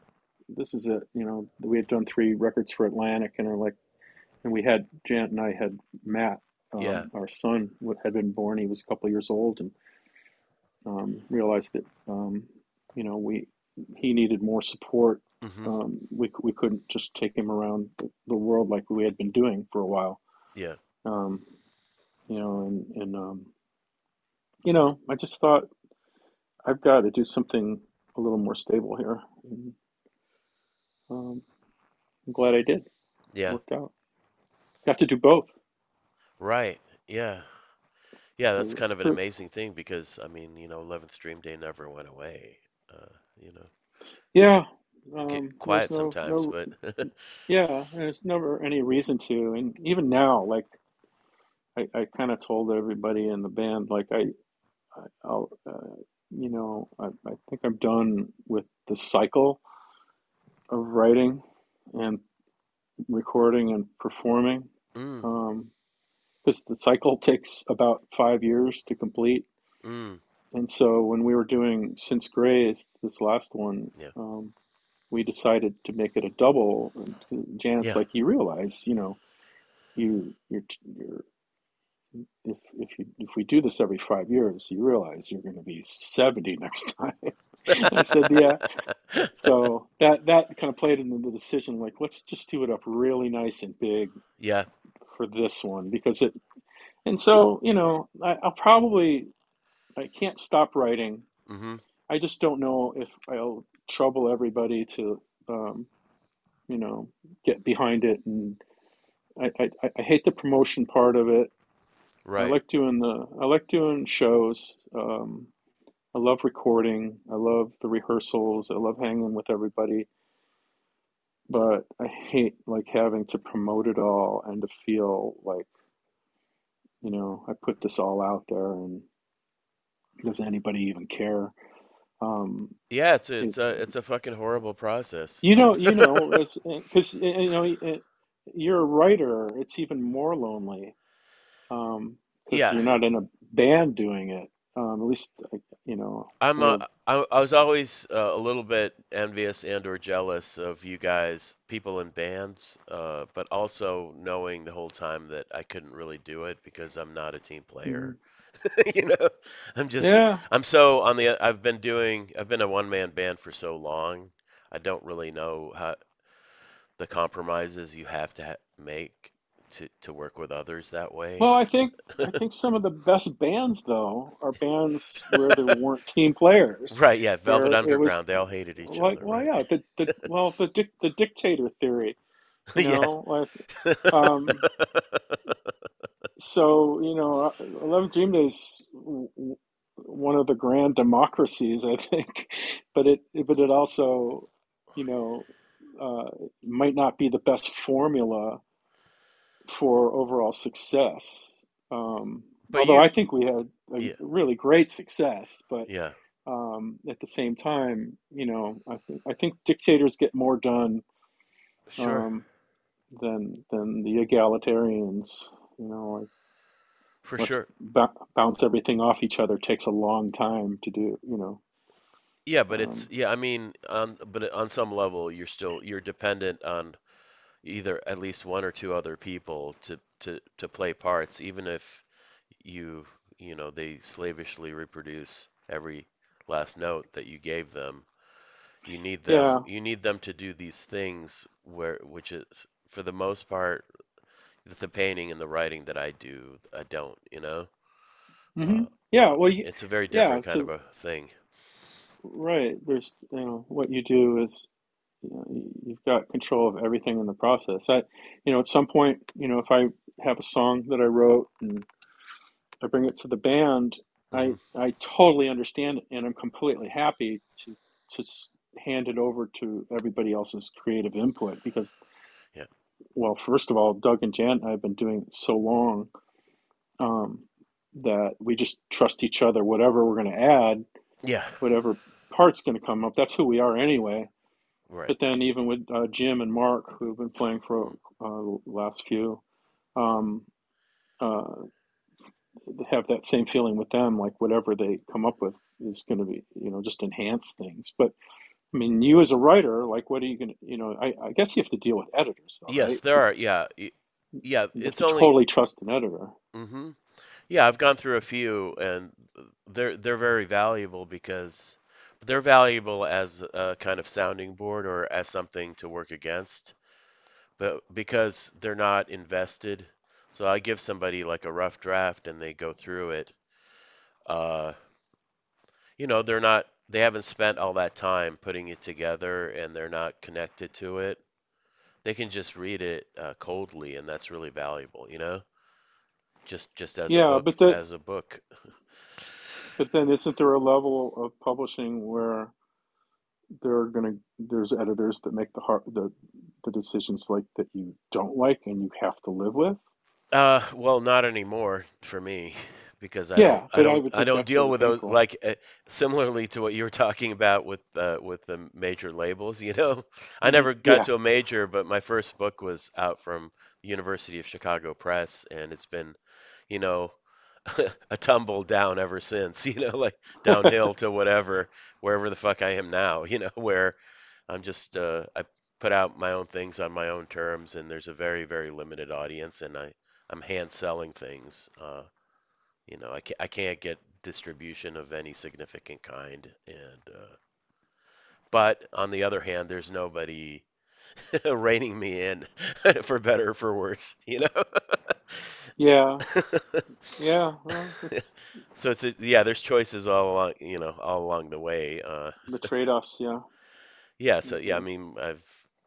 this is it. You know, we had done three records for Atlantic, and are like, and we had Janet and I had Matt, Yeah. um, our son, had been born. He was a couple years old, and um, realized that um, you know we he needed more support. hmm Um, we we couldn't just take him around the, the world like we had been doing for a while. Yeah. Um, you know, and and um, you know, I just thought I've got to do something a little more stable here. And, um, I'm glad I did. Yeah. Worked out. Got to do both. Right. Yeah. Yeah, that's kind of an amazing thing because I mean, you know, 11th Dream Day never went away. Uh, you know, yeah. Um, quiet no sometimes, no but yeah. There's never any reason to. And even now, like I, I kind of told everybody in the band, like I, I I'll, uh, you know, I, I think I'm done with the cycle of writing and recording and performing. mm, Um, because the cycle takes about five years to complete. mm, And so when we were doing Since Grays, this last one, yeah. um, we decided to make it a double. And Janet's Yeah. like, you realize, you know, you you're you're if if you if we do this every five years, you realize you're going to be 70 next time. I said, yeah. So that that kind of played into the decision, like, let's just do it up really nice and big Yeah. for this one because it. And so, you know, I, I'll probably I can't stop writing. hmm I just don't know if I'll trouble everybody to, um, you know, get behind it. And I, I, I hate the promotion part of it. Right. I like doing the I like doing shows. Um, I love recording. I love the rehearsals. I love hanging with everybody. But I hate like having to promote it all and to feel like, you know, I put this all out there and does anybody even care? Um, Yeah, it's a, it, it's a it's a fucking horrible process. you know, you know, because you know it, you're a writer. It's even more lonely um, because Yeah. you're not in a band doing it. Um, at least, I- you know, I'm uh, I, I was always uh, a little bit envious and or jealous of you guys, people in bands, uh, but also knowing the whole time that I couldn't really do it because I'm not a team player. mm, You know, I'm just yeah. I'm so on the I've been doing I've been a one man band for so long. I don't really know how the compromises you have to ha make to to work with others that way. Well, I think I think some of the best bands though are bands where there weren't team players, Right, yeah, Velvet it was Underground, they all hated each like, other, well, right? yeah, the the well, the dic the dictator theory, you Yeah. like, um, so you know, Eleven Dream Days w- one of the grand democracies, I think, but it but it also, you know, uh, might not be the best formula for overall success. Um, But although you I think we had a yeah, really great success, but yeah, um, at the same time, you know, I think I think dictators get more done sure. um, than than the egalitarians. You know, like For sure. bounce everything off each other takes a long time to do. You know, Yeah, but it's um, yeah, I mean, on but on some level you're still you're dependent on either at least one or two other people to to to play parts, even if you you know they slavishly reproduce every last note that you gave them. You need them yeah. you need them to do these things where which is for the most part the painting and the writing that I do, I don't, you know. hmm Uh, Yeah. Well, you, it's a very yeah. different kind of a thing. right. There's you know what you do is you know, you've got control of everything in the process. I, you know, at some point, you know, if I have a song that I wrote and I bring it to the band, I hmm I totally understand it, and I'm completely happy to to hand it over to everybody else's creative input because, Yeah. well, first of all, Doug and Jan and I have been doing it so long um, that we just trust each other. Whatever we're going to add, Yeah. whatever part's going to come up, that's who we are anyway. Right. But then even with uh, Jim and Mark, who've been playing for uh, the last few, um, uh, have that same feeling with them. Like whatever they come up with is going to be, you know, just enhance things. But I mean, you as a writer, like, what are you going to, you know, I, I guess you have to deal with editors though, Yes, right? there are. Yeah. Yeah, it's only totally trust an editor. hmm Yeah, I've gone through a few, and they're they're very valuable because they're valuable as a kind of sounding board or as something to work against, but because they're not invested. So I give somebody like a rough draft and they go through it. Uh, you know, they're not they haven't spent all that time putting it together and they're not connected to it. They can just read it uh, coldly, and that's really valuable, you know? Just just as a Yeah, book but the as a book. but then isn't there a level of publishing where there are gonna there's editors that make the hard the the decisions like that you don't like and you have to live with? Uh, well, not anymore for me because I don't Yeah, I but I don't would I don't deal with those pinnacle. like uh, similarly to what you were talking about with uh, with the major labels, you know. I hmm never got Yeah. to a major, but my first book was out from University of Chicago Press and it's been, you know, a tumble down ever since, you know, like downhill to whatever, wherever the fuck I am now, you know, where I'm just uh, I put out my own things on my own terms, and there's a very very limited audience, and I I'm hand selling things. Uh, you know, I can't I can't get distribution of any significant kind, and uh, but on the other hand, there's nobody reining me in for better or for worse, you know. Yeah. Yeah. Well, it's So it's a, yeah, there's choices all along, you know, all along the way. Uh, the trade-offs, yeah. Yeah, so yeah, I hmm mean, I've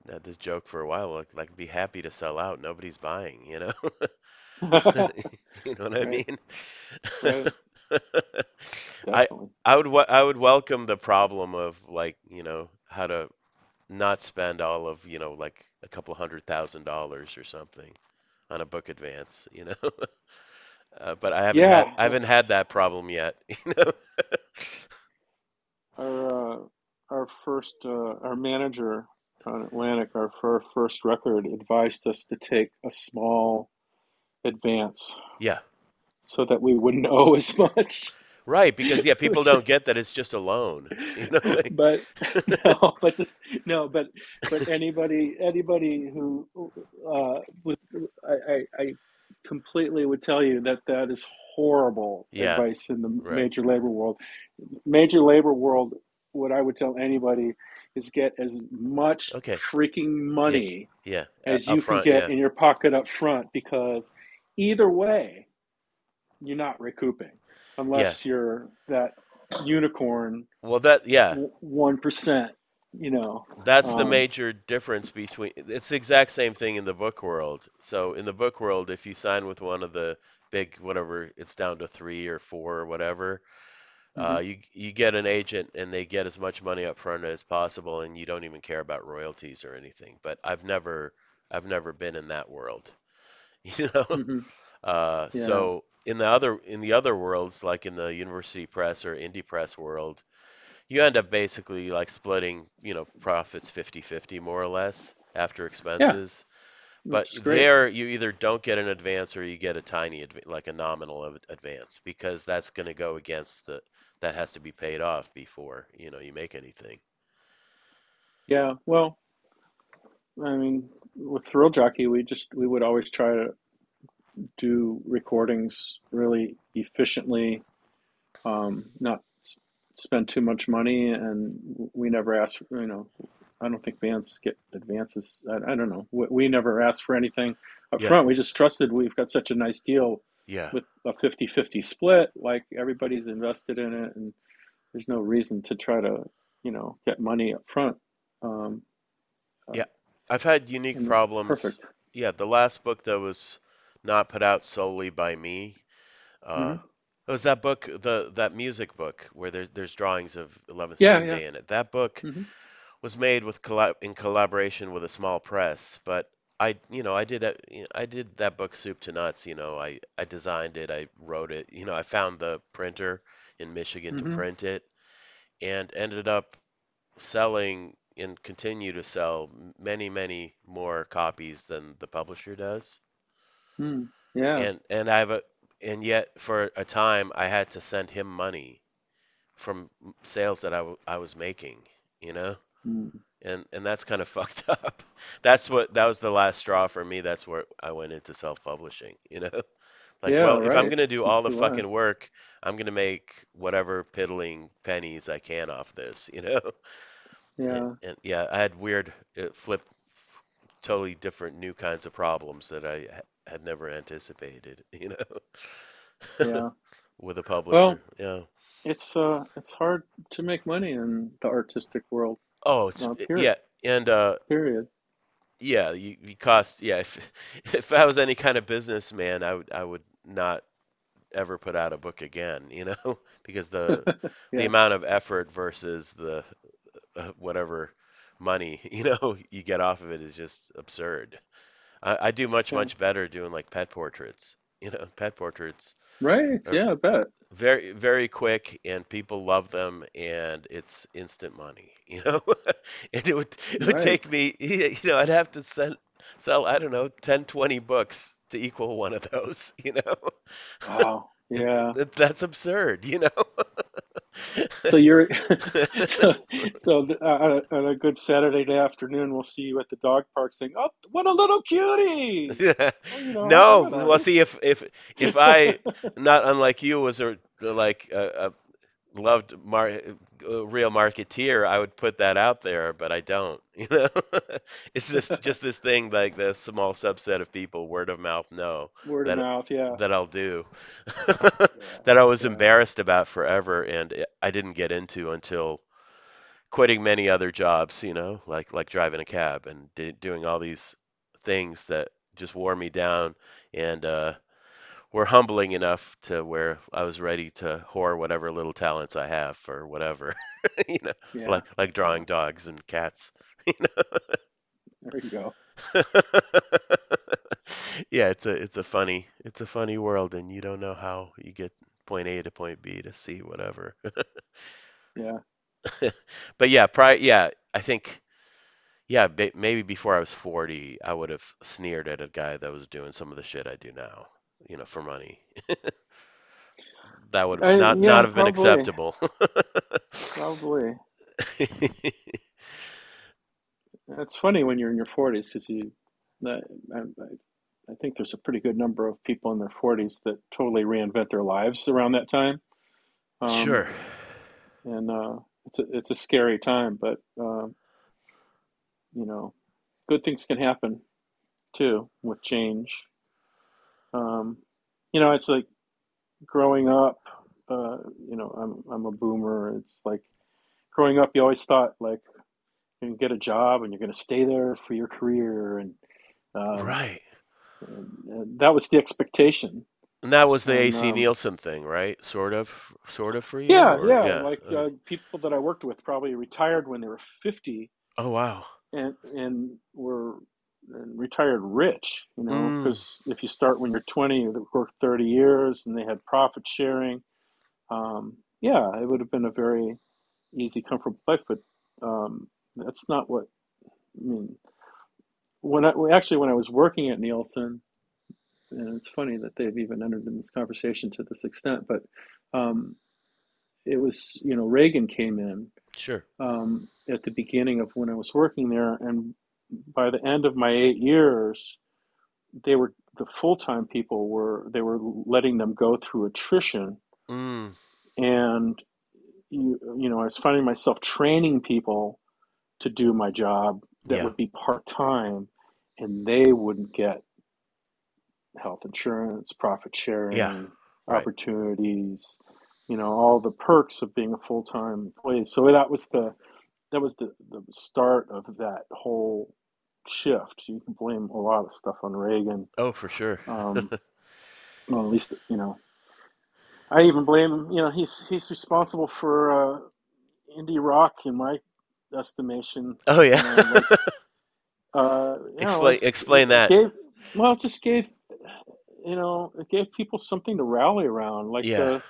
had this joke for a while, like, like be happy to sell out, nobody's buying, you know? You know what I mean? right. I I would I would welcome the problem of like, you know, how to not spend all of, you know, like a couple hundred thousand dollars or something on a book advance, you know? Uh, but I haven't had I haven't had that problem yet, you know? our uh, our first uh, our manager on Atlantic, our fir- first record advised us to take a small advance Yeah. so that we wouldn't owe as much, Right, because yeah, people don't get that it's just a loan, you know, like but no, but the, no, but but anybody anybody who uh, would I, I I completely would tell you that that is horrible yeah, advice in the right. major labor world. Major labor world, what I would tell anybody is get as much Okay. freaking money yeah, uh, as up you can get yeah, in your pocket up front because either way you're not recouping yeah. unless you're that unicorn Well, that, yeah, one percent. You know, that's the um, major difference between. It's the exact same thing in the book world. So in the book world, if you sign with one of the big, whatever, it's down to three or four or whatever, uh, mhm. you you get an agent and they get as much money up front as possible, and you don't even care about royalties or anything. But I've never, I've never been in that world, you know. Mhm. Uh, yeah, so in the other in the other worlds, like in the university press or indie press world, you end up basically like splitting, you know, profits fifty-fifty more or less after expenses. yeah. But which is great. there, you either don't get an advance or you get a tiny, like a nominal advance, because that's going to go against the that has to be paid off before, you know, you make anything. Yeah, well, I mean, with Thrill Jockey, we just we would always try to do recordings really efficiently, um, not spend too much money, and we never ask. You know, I don't think bands get advances. I, I don't know. We, we never asked for anything up Yeah, front. We just trusted we've got such a nice deal yeah, with a fifty-fifty split. Like everybody's invested in it, and there's no reason to try to, you know, get money up front. Um, uh, yeah. I've had unique problems. perfect. Yeah, the last book that was not put out solely by me Uh, hmm it was that book, the that music book where there's there's drawings of 11th Yeah, yeah. Day in it. That book hmm was made with collab in collaboration with a small press, but I, you know, I did a, you know, I did that book soup to nuts. You know, I I designed it, I wrote it. You know, I found the printer in Michigan to hmm print it, and ended up selling and continue to sell many many more copies than the publisher does. Mm. Yeah. And and I have a and yet for a time I had to send him money from sales that I, w- I was making, you know? Mm. And and that's kind of fucked up. That's what that was the last straw for me. That's where I went into self-publishing, you know? Like, Yeah, well, if I'm gonna do all That's the the fucking work, I'm gonna make whatever piddling pennies I can off this, you know? Yeah, and yeah, I had weird uh, flip, totally different new kinds of problems that I had never anticipated, you know, yeah. with a publisher. Well, Yeah. it's uh, it's hard to make money in the artistic world. Oh, it's Uh, period. yeah, and uh, Period. yeah, you, you cost yeah. If if I was any kind of businessman, I would I would not ever put out a book again, you know, because the the amount of effort versus the uh, whatever money you know you get off of it is just absurd. I, I do much yeah. much better doing like pet portraits. You know, pet portraits Right. Yeah, I bet. very very quick and people love them and it's instant money. You know, and it would it would Right. take me you know I'd have to sell sell I don't know 10 20 books to equal one of those. You know, Wow. Yeah. that's absurd. You know. So you're so so uh, on a good Saturday afternoon, we'll see you at the dog park saying, "Oh, what a little cutie!" Yeah. Oh, you know, No, well, see if if if I, not unlike you, was a like a, a loved mar a real marketeer, I would put that out there, but I don't. You know, it's just just this thing like the small subset of people, word of mouth, know Word of that mouth. Yeah. that I'll do, Yeah. that I was Yeah. embarrassed about forever, and I didn't get into until quitting many other jobs. You know, like like driving a cab and d doing all these things that just wore me down and uh, were humbling enough to where I was ready to whore whatever little talents I have for whatever, you know, Yeah. like like drawing dogs and cats, you know? There you go. Yeah, it's a it's a funny it's a funny world, and you don't know how you get point A to point B to C, whatever. Yeah. But yeah, pri yeah, I think yeah, maybe before I was 40, I would have sneered at a guy that was doing some of the shit I do now, you know, for money. That would I, not not yeah. have been acceptable. Probably. It's funny when you're in your 40s because you. I, I I think there's a pretty good number of people in their 40s that totally reinvent their lives around that time. Um, Sure. and uh, it's a it's a scary time, but uh, you know, good things can happen too with change. Um, you know, it's like growing up. Uh, you know, I'm I'm a boomer. It's like growing up, you always thought like you're gonna get a job and you're gonna stay there for your career, and um, Right. and, and that was the expectation. And that was the And AC um, Nielsen thing, right? Sort of, sort of for you, yeah, or yeah, yeah. like Uh, uh, people that I worked with probably retired when they were 50 oh wow. and and were and retired rich, you know, Mm, because if you start when you're 20, you work 30 years, and they had profit sharing. Um, yeah, it would have been a very easy, comfortable life, but um, that's not what I mean. When I actually when I was working at Nielsen, and it's funny that they've even entered in this conversation to this extent, but um, it was you know Reagan came in sure. um, at the beginning of when I was working there, and by the end of my eight years, they were the full-time people were they were letting them go through attrition, Mm, and you you know I was finding myself training people to do my job that yeah. would be part-time, and they wouldn't get health insurance, profit Yeah. sharing, Right. opportunities, you know, all the perks of being a full-time employee. So that was the that was the, the start of that whole shift. You can blame a lot of stuff on Reagan. Oh, for sure. Um, well, at least you know. I even blame him, you know he's he's responsible for uh, indie rock in my estimation. Oh You yeah. know, like uh, you know, Explain explain that. gave well, it just gave you know it gave people something to rally around, like Yeah. the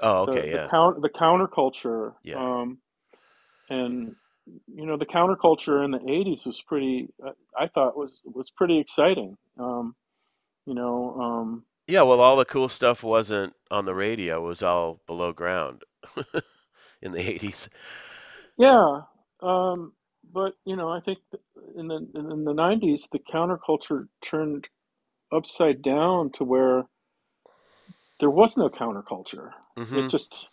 Oh, the okay. the Yeah. count the counterculture. Yeah. Um, and you know the counterculture in the 80s was pretty uh, i thought was was pretty exciting um you know um Yeah. Well, all the cool stuff wasn't on the radio. It was all below ground in the 80s. yeah um but you know i think in the in the 90s the counterculture turned upside down to where there was no counterculture. It Mm-hmm. just,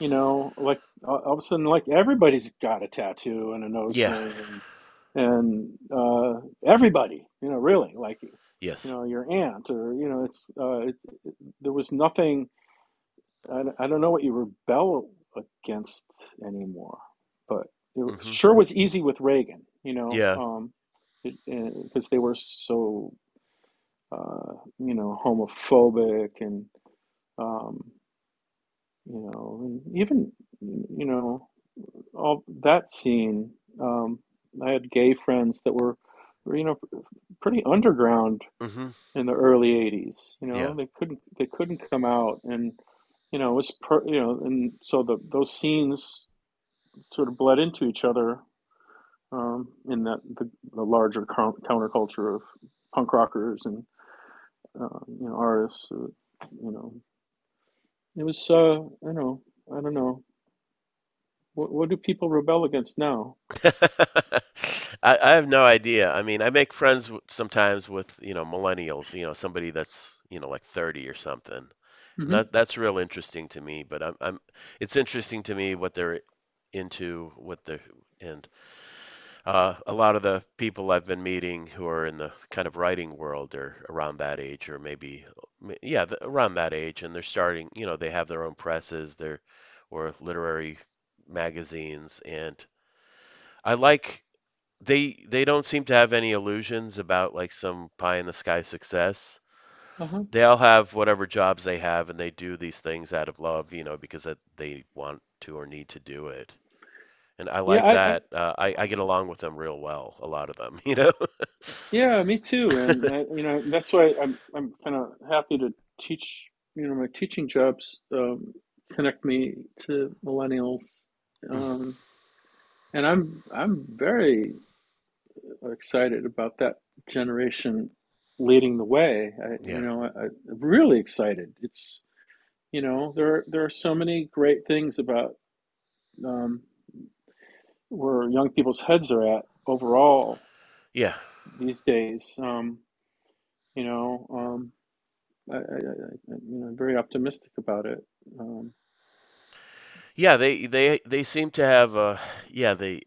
you know, like all of a sudden, like everybody's got a tattoo and a nose Yeah. ring, and and uh, everybody, you know, really, like yes, you know, your aunt or you know, it's uh, it, it, there was nothing. I, I don't know what you rebel against anymore, but it Mm-hmm. sure was easy with Reagan, you know, Yeah. um, because they were so uh, you know homophobic and um, you know, and even you know all that scene. Um, I had gay friends that were, were, you know, pretty underground Mm-hmm. in the early '80s. You Yeah. know, they couldn't they couldn't come out, and you know, it was per, you know, and so the those scenes sort of bled into each other um, in that the, the larger coun- counterculture of punk rockers and uh, you know artists. Uh, you know, it was uh, I don't know, I don't know. What, what do people rebel against now? I, I have no idea. I mean, I make friends sometimes with, you know, millennials, you know, somebody that's, you know, like 30 or something. And hmm that that's real interesting to me, but I'm I'm it's interesting to me what they're into, what they're and uh, a lot of the people I've been meeting who are in the kind of writing world are around that age or maybe yeah, the, around that age and they're starting, you know, they have their own presses, they're or literary magazines and I like they they don't seem to have any illusions about like some pie in the sky success. Uh-huh. They all have whatever jobs they have and they do these things out of love, you know, because they want to or need to do it. And I like I, I that. Uh, I I get along with them real well, a lot of them, you know. yeah, me too. And uh, you know, that's why I'm I'm kind of happy to teach. You know, my teaching jobs um, connect me to millennials, um, and I'm I'm very excited about that generation leading the way. I, you know, I, I'm really excited. It's you know, there there are so many great things about um, where young people's heads are at overall Yeah. these days. Um, you know, um, I, I, I, you know, I'm very optimistic about it. Um, Yeah, they they they seem to have uh yeah, they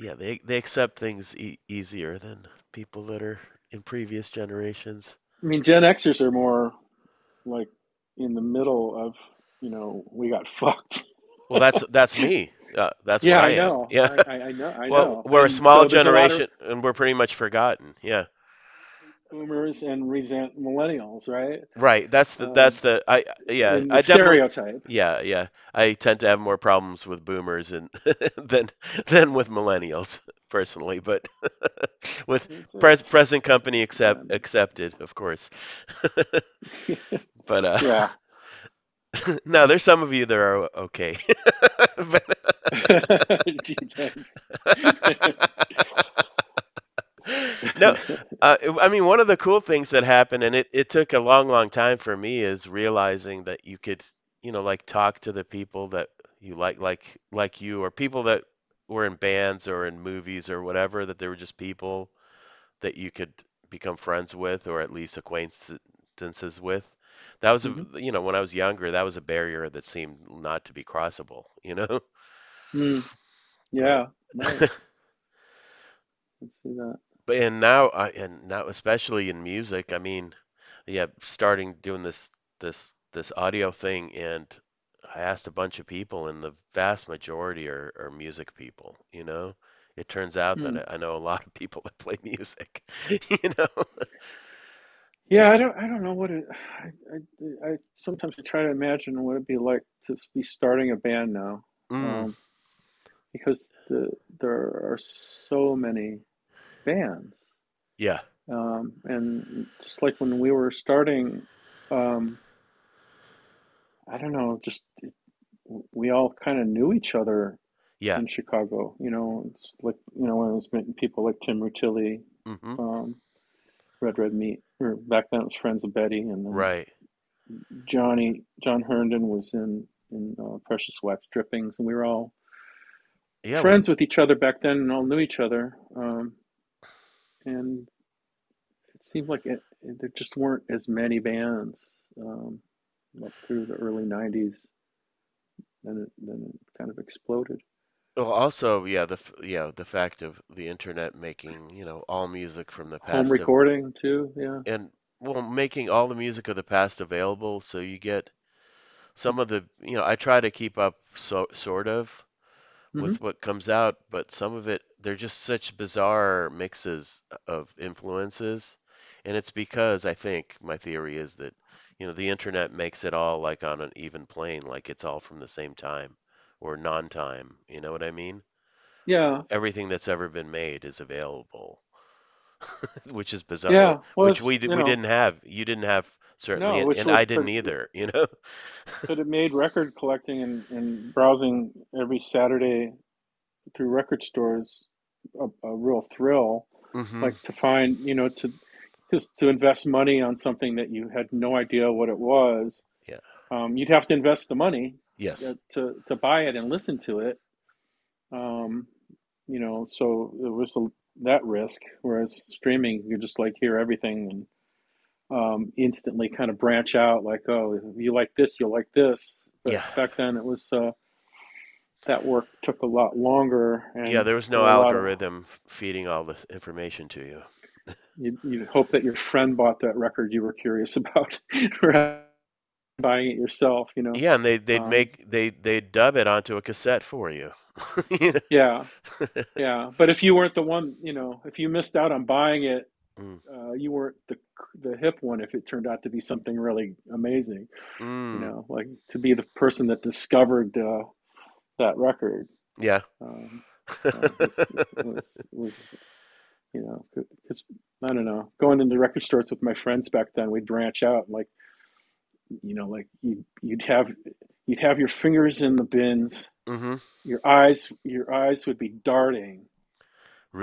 yeah, they they accept things e easier than people that are in previous generations. I mean, Gen Xers are more like in the middle of, you know, we got fucked. Well, that's that's me. Uh, that's what Yeah, I I am. know. Yeah. I, I, I know. I Well, know. we're a small so there's a of generation and we're pretty much forgotten. Yeah. boomers and resent millennials, right? Right. That's the Um, that's the I yeah, the I stereotype. yeah, yeah. I tend to have more problems with boomers and than than with millennials personally, but with pres present company accept accepted, of course. But uh yeah. no, there's some of you that are okay. But No, uh, I mean, one of the cool things that happened, and it, it took a long, long time for me, is realizing that you could, you know, like talk to the people that you like, like, like you, or people that were in bands or in movies or whatever, that they were just people that you could become friends with, or at least acquaintances with. That was a, hmm you know, when I was younger, that was a barrier that seemed not to be crossable, you know? Mm, yeah, right. Let's see that. But and now I and now especially in music, I mean, yeah, starting doing this this this audio thing and I asked a bunch of people and the vast majority are, are music people, you know? It turns out that Hmm. I I know a lot of people that play music, you know? Yeah, I don't. I don't know what it. I, I, I sometimes I try to imagine what it'd be like to be starting a band now, Mm, um, because the there are so many bands, yeah. um, and just like when we were starting, um, I don't know, just we all kind of knew each other Yeah. in Chicago. You know, it's like you know when I was meeting people like Tim Rutili, hmm um, Red Red Meat, or back then it was Friends of Betty, and then Right. Johnny John Herndon was in in uh, Precious Wax Drippings, and we were all Yeah, friends with each other back then, and all knew each other. Um, and it seemed like it, it, there just weren't as many bands. Um, up through the early '90s. Then it then it kind of exploded. Well, also, yeah, the f- yeah, the fact of the internet making, you know, all music from the Home past of recording too. Yeah. and well, making all the music of the past available, so you get some of the, you know, I try to keep up so sort of hmm with what comes out, but some of it, they're just such bizarre mixes of influences. And it's because I think my theory is that, you know, the internet makes it all like on an even plane, like it's all from the same time or non-time. You know what I mean? Yeah. Everything that's ever been made is available, which is bizarre, Yeah. Well, which we we know didn't have. You didn't have certainly, no, and, and I didn't either, you know? but it made record collecting and, and browsing every Saturday through record stores a, a real thrill. hmm Like to find you know to just to invest money on something that you had no idea what it was. Yeah. Um, you'd have to invest the money Yes. uh, to to buy it and listen to it. Um, you know, so it was a, that risk. Whereas streaming, you just like hear everything and um, instantly kind of branch out. Like, oh, if you like this, you'll like this. But Yeah. back then, it was uh, that work took a lot longer, Yeah, there was no were a lot of algorithm feeding all this information to you. you you hope that your friend bought that record you were curious about, rather buying it yourself. You know. Yeah, and they they'd Um, make they they'd dub it onto a cassette for you. You yeah, know? yeah. But if you weren't the one, you know, if you missed out on buying it Mm. uh, you weren't the the hip one if it turned out to be something really amazing. You Mm. know, like to be the person that discovered uh, that record Yeah. um, uh, was, was was you know because I don't know going into record stores with my friends back then we'd branch out like you know like you you'd have you'd have your fingers in the bins hmm your eyes your eyes would be darting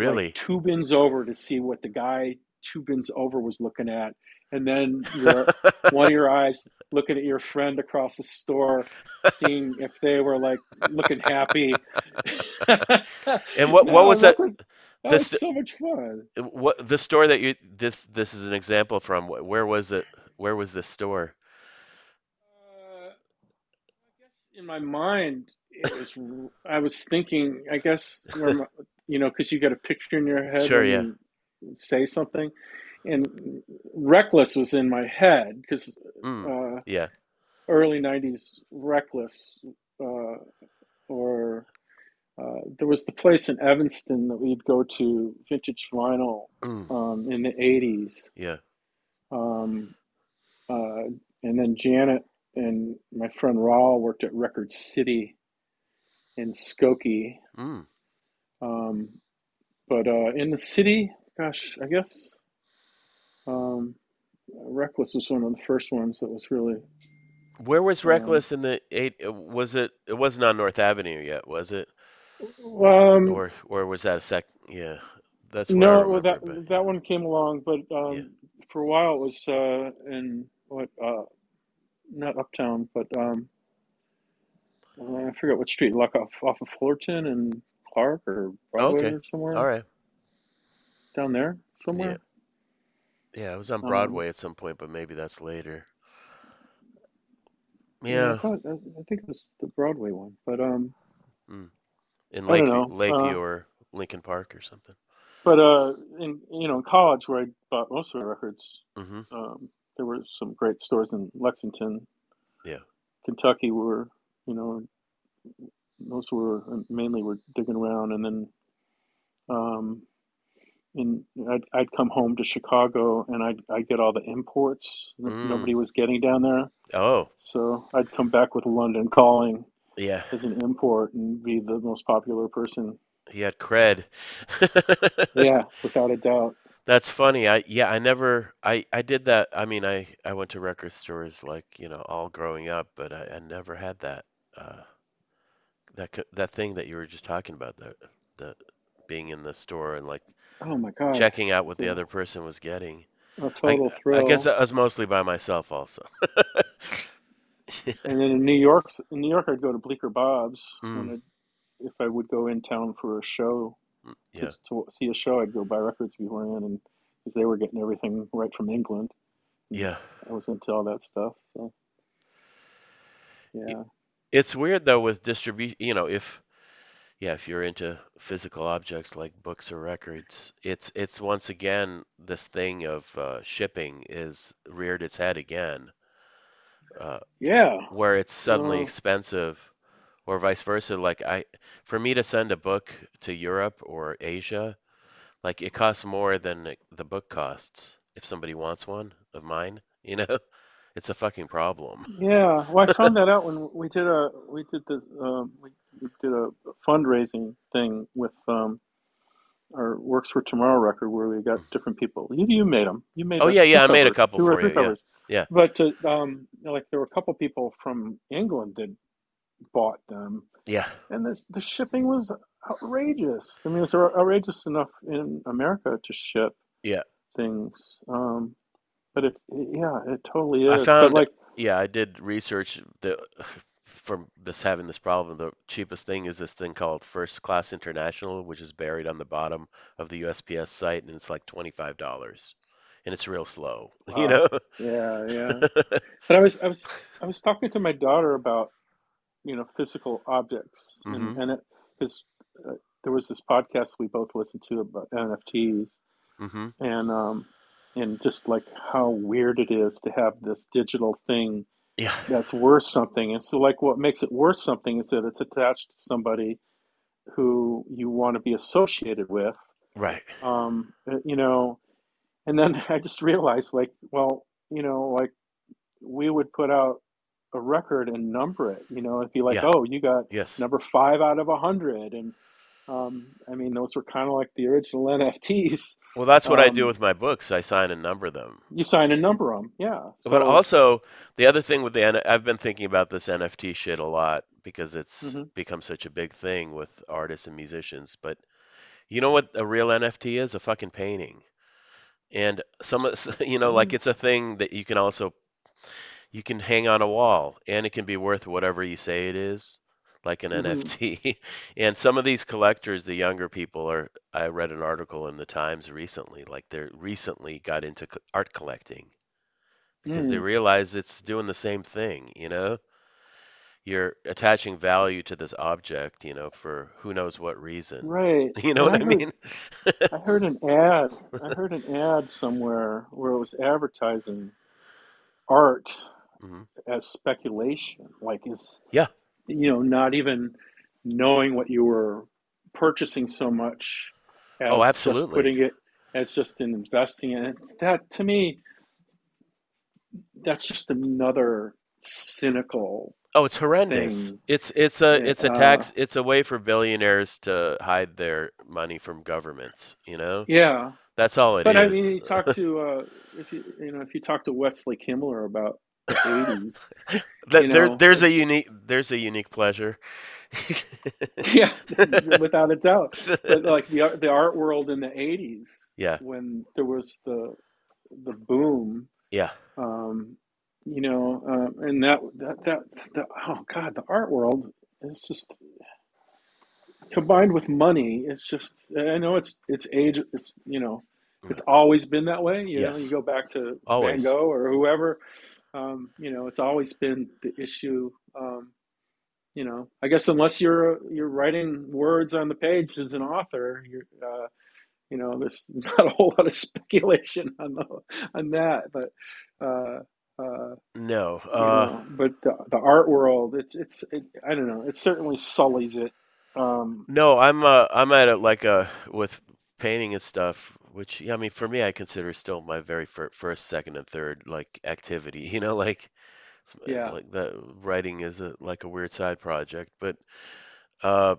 like Really? two bins over to see what the guy two bins over was looking at, and then your one of your eyes looking at your friend across the store, seeing if they were like looking happy. And what what was that that was so much fun. what the store that you this this is an example from where was it where was this store? Uh, I guess in my mind, it was I was thinking. I guess where my, you know, because you get a picture in your head Sure, yeah. say something, and reckless was in my head because Mm. uh, Yeah. early '90s reckless, uh, or uh, there was the place in Evanston that we'd go to, vintage vinyl, Mm. um, in the '80s, Yeah. um, uh, and then Janet and my friend Raul worked at Record City in Skokie. Mm. Um, but uh, in the city, gosh, I guess um, Reckless was one of the first ones that was really. Where was Um, Reckless in the eight uh, was it it wasn't on North Avenue yet, was it? um, Or or was that a sec yeah. That's where no, remember that but that one came along, but yeah. um, for a while it was uh, in what uh, not Uptown, but um, uh, I forget what street, like off off of Fullerton and Clark or Broadway okay. or All somewhere right. down there somewhere. Yeah, it was on Um, Broadway at some point, but maybe that's later. yeah, I thought I, think it was the Broadway one, but um, Mm. In don't Lakeview. Uh, or Lincoln Park or something. but uh, in you know, in college where I bought most of my records, hmm um, there were some great stores in Lexington, Yeah. Kentucky. Were you know, those were mainly were digging around, and then um, in I'd, I'd come home to Chicago, and I'd I'd get all the imports that Mm. nobody was getting down there. Oh, So I'd come back with London Calling yeah. as an import and be the most popular person. He had cred. Yeah, without a doubt. That's funny. I yeah, I never I I did that. I mean, I I went to record stores like, you know, all growing up, but I, I never had that uh that co- that thing that you were just talking about, the the being in the store and like Oh my God, checking out what the other person was getting. a, I total I guess thrill. I was mostly by myself also. And then in New York, in New York, I'd go to Bleecker Bob's when Mm, I, if I would go in town for a show, yeah. to see a show, I'd go buy records beforehand, and because they were getting everything right from England, Yeah. I was into all that stuff. So Yeah. It's weird though with distribution, you know, if yeah, if you're into physical objects like books or records, it's it's once again this thing of uh, shipping is reared its head again, uh, Yeah. where it's suddenly Uh, expensive, or vice versa. Like I, for me to send a book to Europe or Asia, like it costs more than it- the book costs if somebody wants one of mine, you know? It's a fucking problem. yeah. Well, I found that out when we did a we did the um, we, we did a fundraising thing with um, our Works for Tomorrow record where we got different people. You you made them. You made Oh yeah, yeah, I made a couple two or three you. Yeah. covers. Yeah. But uh, um, like there were a couple people from England that bought them, Yeah. and the the shipping was outrageous. I mean, it's outrageous enough in America to ship Yeah. things. Um, but it, yeah, it totally I is. But found like, yeah, I did research the from this having this problem. The cheapest thing is this thing called First Class International, which is buried on the bottom of the USPS site, and it's like $25, and it's real slow, you know? yeah, yeah. But I was, I was, I was talking to my daughter about, you know, physical objects, hmm and and it because uh, there was this podcast we both listened to about NFTs, hmm and um, and just like how weird it is to have this digital thing Yeah. that's worth something. And so, like, what makes it worth something is that it's attached to somebody who you want to be associated with. Right. Um, uh, you know, and then I just realized, like, well, you know, like we would put out a record and number it. You know, it'd be like, Yeah. oh, you got Yes. number five out of a hundred, and um, I mean, those were kind of like the original NFTs. Well, that's what I do Um, with my books. I sign and number them. you sign and number them, yeah. But also, the other thing with the I've been thinking about this NFT shit a lot because it's hmm become such a big thing with artists and musicians. But you know what a real NFT is? A fucking painting. And some, of- you know, like mm, it's a thing that you can also you can hang on a wall, and it can be worth whatever you say it is, like an hmm NFT. And some of these collectors, the younger people, are. I read an article in the Times recently, like they recently got into art collecting because they mm, realize it's doing the same thing, you know? You're attaching value to this object, you know, for who knows what reason. right. You know And what I I heard mean? I heard an ad. I heard an ad somewhere where it was advertising art hmm as speculation, like is Yeah. you know not even knowing what you were purchasing so much Oh, as just absolutely. putting it as just in investing in it. That to me, that's just another cynical Oh, it's horrendous. thing. It's it's a it's a Uh, tax. It's a way for billionaires to hide their money from governments, you know? yeah, That's all it but I mean, you talk to uh, if you you know if you talk to Wesley Kimler about '80s, That there know, there's a unique there's a unique pleasure. yeah, without a doubt. But like the art, the art world in the '80s, Yeah, when there was the the boom, yeah. um, you know, uh, and that that that the, oh god, the art world is just combined with money. It's just I know it's it's age. It's you know, it's always been that way. You know, you go back to Van Gogh or whoever. Um, you know, it's always been the issue. Um, you know, I guess unless you're you're writing words on the page as an author, you're uh, you know, there's not a whole lot of speculation on the, on that, but uh, uh, No. you Uh know, but the, the art world, it's it's it, I don't know, it certainly sullies it. Um, no, I'm uh I'm at it like a with painting and stuff, which yeah, I mean for me I consider still my very fir first, second, and third like activity, you know, like uh, yeah. like that writing is a like a weird side project, but uh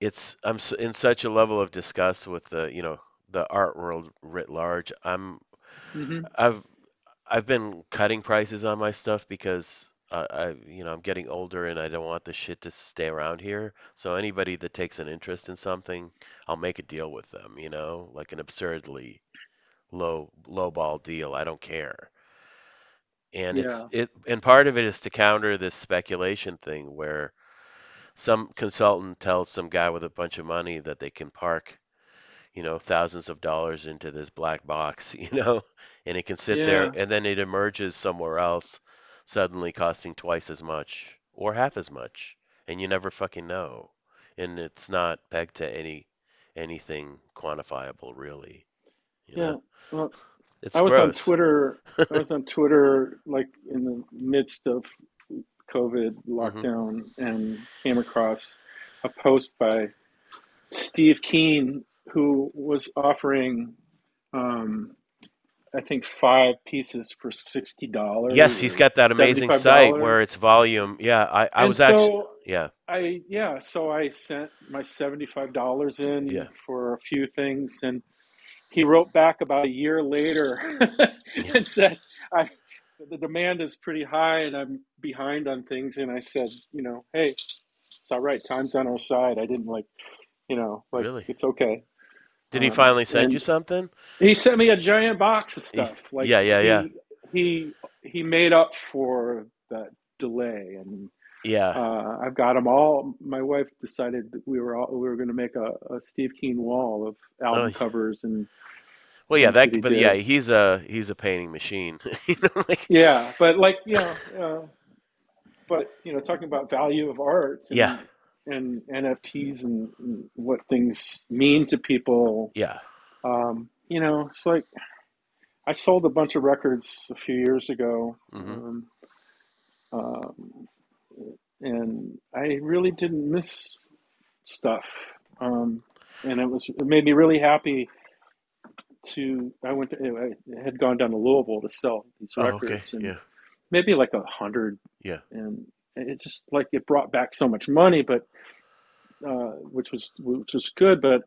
it's I'm in such a level of disgust with the, you know, the art world writ large. I'm hmm I've I've been cutting prices on my stuff because I, I, you know, I'm getting older and I don't want the shit to stay around here. So anybody that takes an interest in something, I'll make a deal with them, you know, like an absurdly low lowball deal. I don't care. And it's it and part of it is to counter this speculation thing where some consultant tells some guy with a bunch of money that they can park you know, thousands of dollars into this black box, you know, and it can sit there and then it emerges somewhere else, suddenly costing twice as much. or half as much, and you never fucking know. And it's not pegged to any anything quantifiable, really. You Yeah. know, Well, it's I was on. Twitter. I was on Twitter like in the midst of COVID hmm lockdown and came across a post by Steve Keene who was offering um, I think five pieces for sixty dollars. Yes, he's got that amazing site where it's volume. Yeah, I I And was actually yeah I yeah, so I sent my seventy five dollars yeah in for a few things and he wrote back about a year later and said, "I the demand is pretty high and I'm behind on things." And I said, "You know, hey, it's all right. Time's on our side. I didn't like, you know, like really. it's okay." Did he Um, finally send you something? he sent me a giant box of stuff. Like Yeah yeah yeah he he he made up for that delay and. yeah Uh, I've got them all. My wife decided that we were all we were going to make a, a Steve Keene wall of oh album y- covers and well yeah that but yeah he's a he's a painting machine. you know like Yeah, but like you know, uh, but you know, talking about value of art yeah and NFTs and, and what things mean to people. yeah Um, you know, it's like I sold a bunch of records a few years ago, hmm um, um, and I really didn't miss stuff. Um, and it was it made me really happy to. I went to I had gone down to Louisville to sell these Oh okay records, and yeah maybe like a hundred yeah and it just like it brought back so much money, but uh, which was which was good, but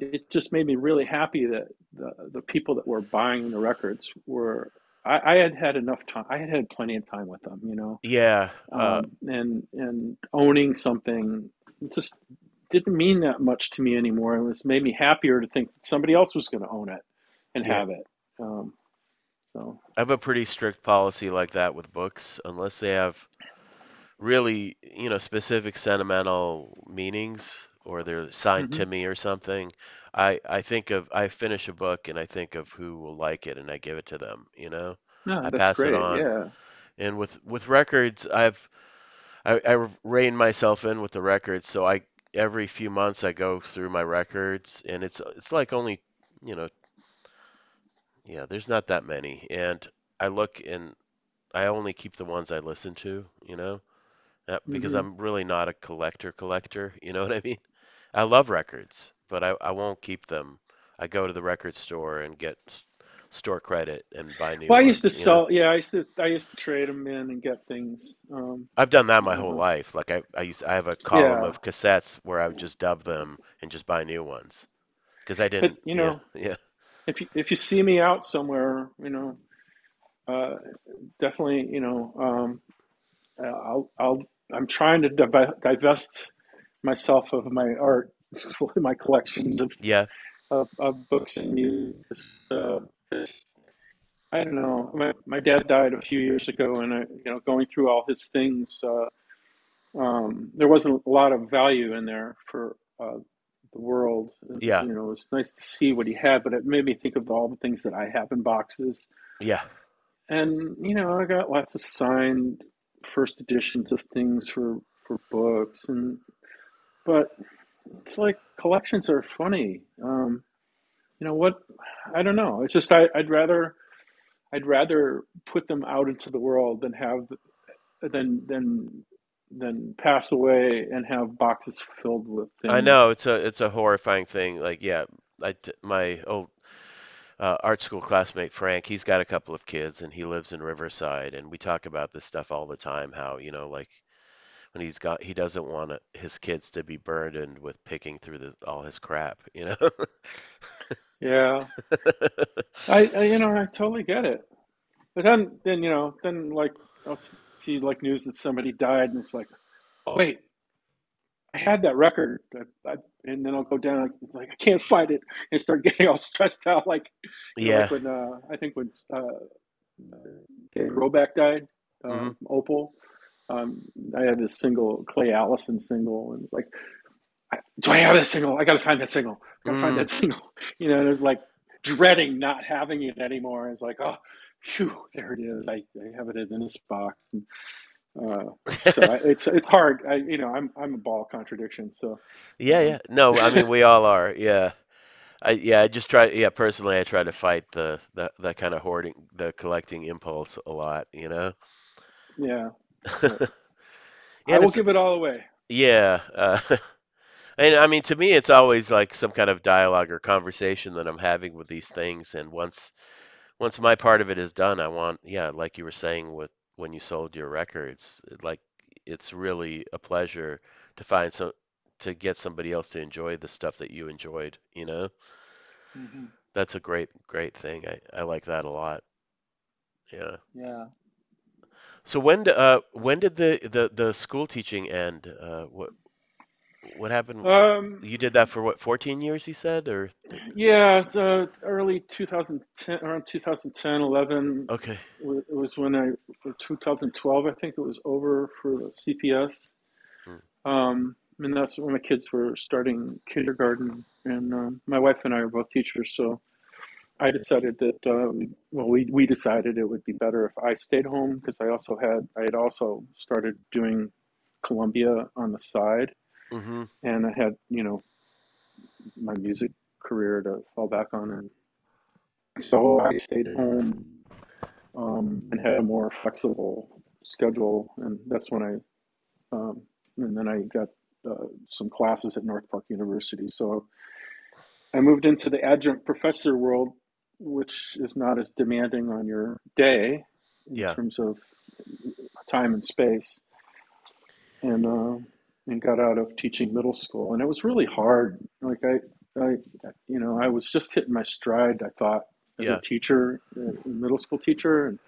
it just made me really happy that the the people that were buying the records were I, I had had enough time. I had had plenty of time with them, you know, yeah uh um, and and owning something it just didn't mean that much to me anymore. It was made me happier to think that somebody else was going to own it and yeah. have it. Um, so I have a pretty strict policy like that with books, unless they have really, you know, specific sentimental meanings or they're signed hmm to me or something. I I think of I finish a book and I think of who will like it and I give it to them, you know. no, I that's pass it great. on. Yeah. And with with records, I've I, I rein myself in with the records, so I every few months I go through my records and it's it's like only, you know, yeah, there's not that many. And I look and I only keep the ones I listen to, you know, uh, because hmm I'm really not a collector collector, you know what I mean? I love records, but I, I won't keep them. I go to the record store and get store credit and buy new Well, I used to ones, you know? sell. Yeah, I used to. I used to trade them in and get things. Um, I've done that my whole uh, life. Like I, I used I have a column yeah, of cassettes where I would just dub them and just buy new ones because I didn't, you yeah, know, yeah, if you if you see me out somewhere, you know, uh, definitely, you know, um, I'll I'll I'm trying to div- divest myself of my art, my collections of yeah, of, of books and music. Uh, I don't know. My my dad died a few years ago, and I, you know, going through all his things. Uh, um, there wasn't a lot of value in there for uh, the world. yeah, You know, it was nice to see what he had, but it made me think of all the things that I have in boxes. yeah. And you know, I got lots of signed first editions of things for for books, and but it's like collections are funny. Um, you know what? I don't know. It's just I, I'd rather I'd rather put them out into the world than have than than than pass away and have boxes filled with things. I know it's a it's a horrifying thing. Like, yeah, I, my old uh, art school classmate Frank, he's got a couple of kids and he lives in Riverside, and we talk about this stuff all the time. How, you know, like when he's got, he doesn't want his kids to be burdened with picking through the, all his crap, you know? Yeah, I, I you know I totally get it. But then then you know then like I'll see like news that somebody died and it's like oh wait I had that record I, I, and then I'll go down like, it's like I can't find it and start getting all stressed out like you know like Yeah. when uh, I think when uh, Dave Roback died uh, hmm Opal um, I had this single Clay Allison single and like I, do I have that single? I gotta find that single. I gotta find Mm. that single. You know, and it's like dreading not having it anymore. It's like, oh, phew, there it is. I, I have it in this box. And, Uh, so I, it's it's hard. I you know I'm I'm a ball of contradiction. So Yeah, yeah. No, I mean we all are. Yeah. I yeah, I just try yeah, personally I try to fight the the that kind of hoarding, the collecting impulse a lot, you know? yeah, Yeah, I will give it all away. yeah, uh and I mean to me it's always like some kind of dialogue or conversation that I'm having with these things and once once my part of it is done, I want yeah, like you were saying with when you sold your records, like it's really a pleasure to find some to get somebody else to enjoy the stuff that you enjoyed, you know? hmm That's a great, great thing. I, I like that a lot. Yeah. Yeah. So when uh when did the the the school teaching end? Uh what what happened? Um, You did that for what, 14 years you said or yeah, uh, early 2010, around 2010, 11 okay. it was when I, 2012, I think it was over for the CPS. Hmm. Um, and that's when my kids were starting kindergarten. And um, my wife and I are both teachers, so I decided that, um, well, we, we decided it would be better if I stayed home because I also had, I had also started doing Columbia on the side. Mm-hmm. And I had, you know, my music career to fall back on. And so I stayed home um, and had a more flexible schedule. And that's when I, um, and then I got uh, some classes at North Park University. So I moved into the adjunct professor world, which is not as demanding on your day in Yeah. terms of time and space. And, uh, and got out of teaching middle school, and it was really hard. Like I, I, you know, I was just hitting my stride. I thought as a teacher, a middle school teacher, and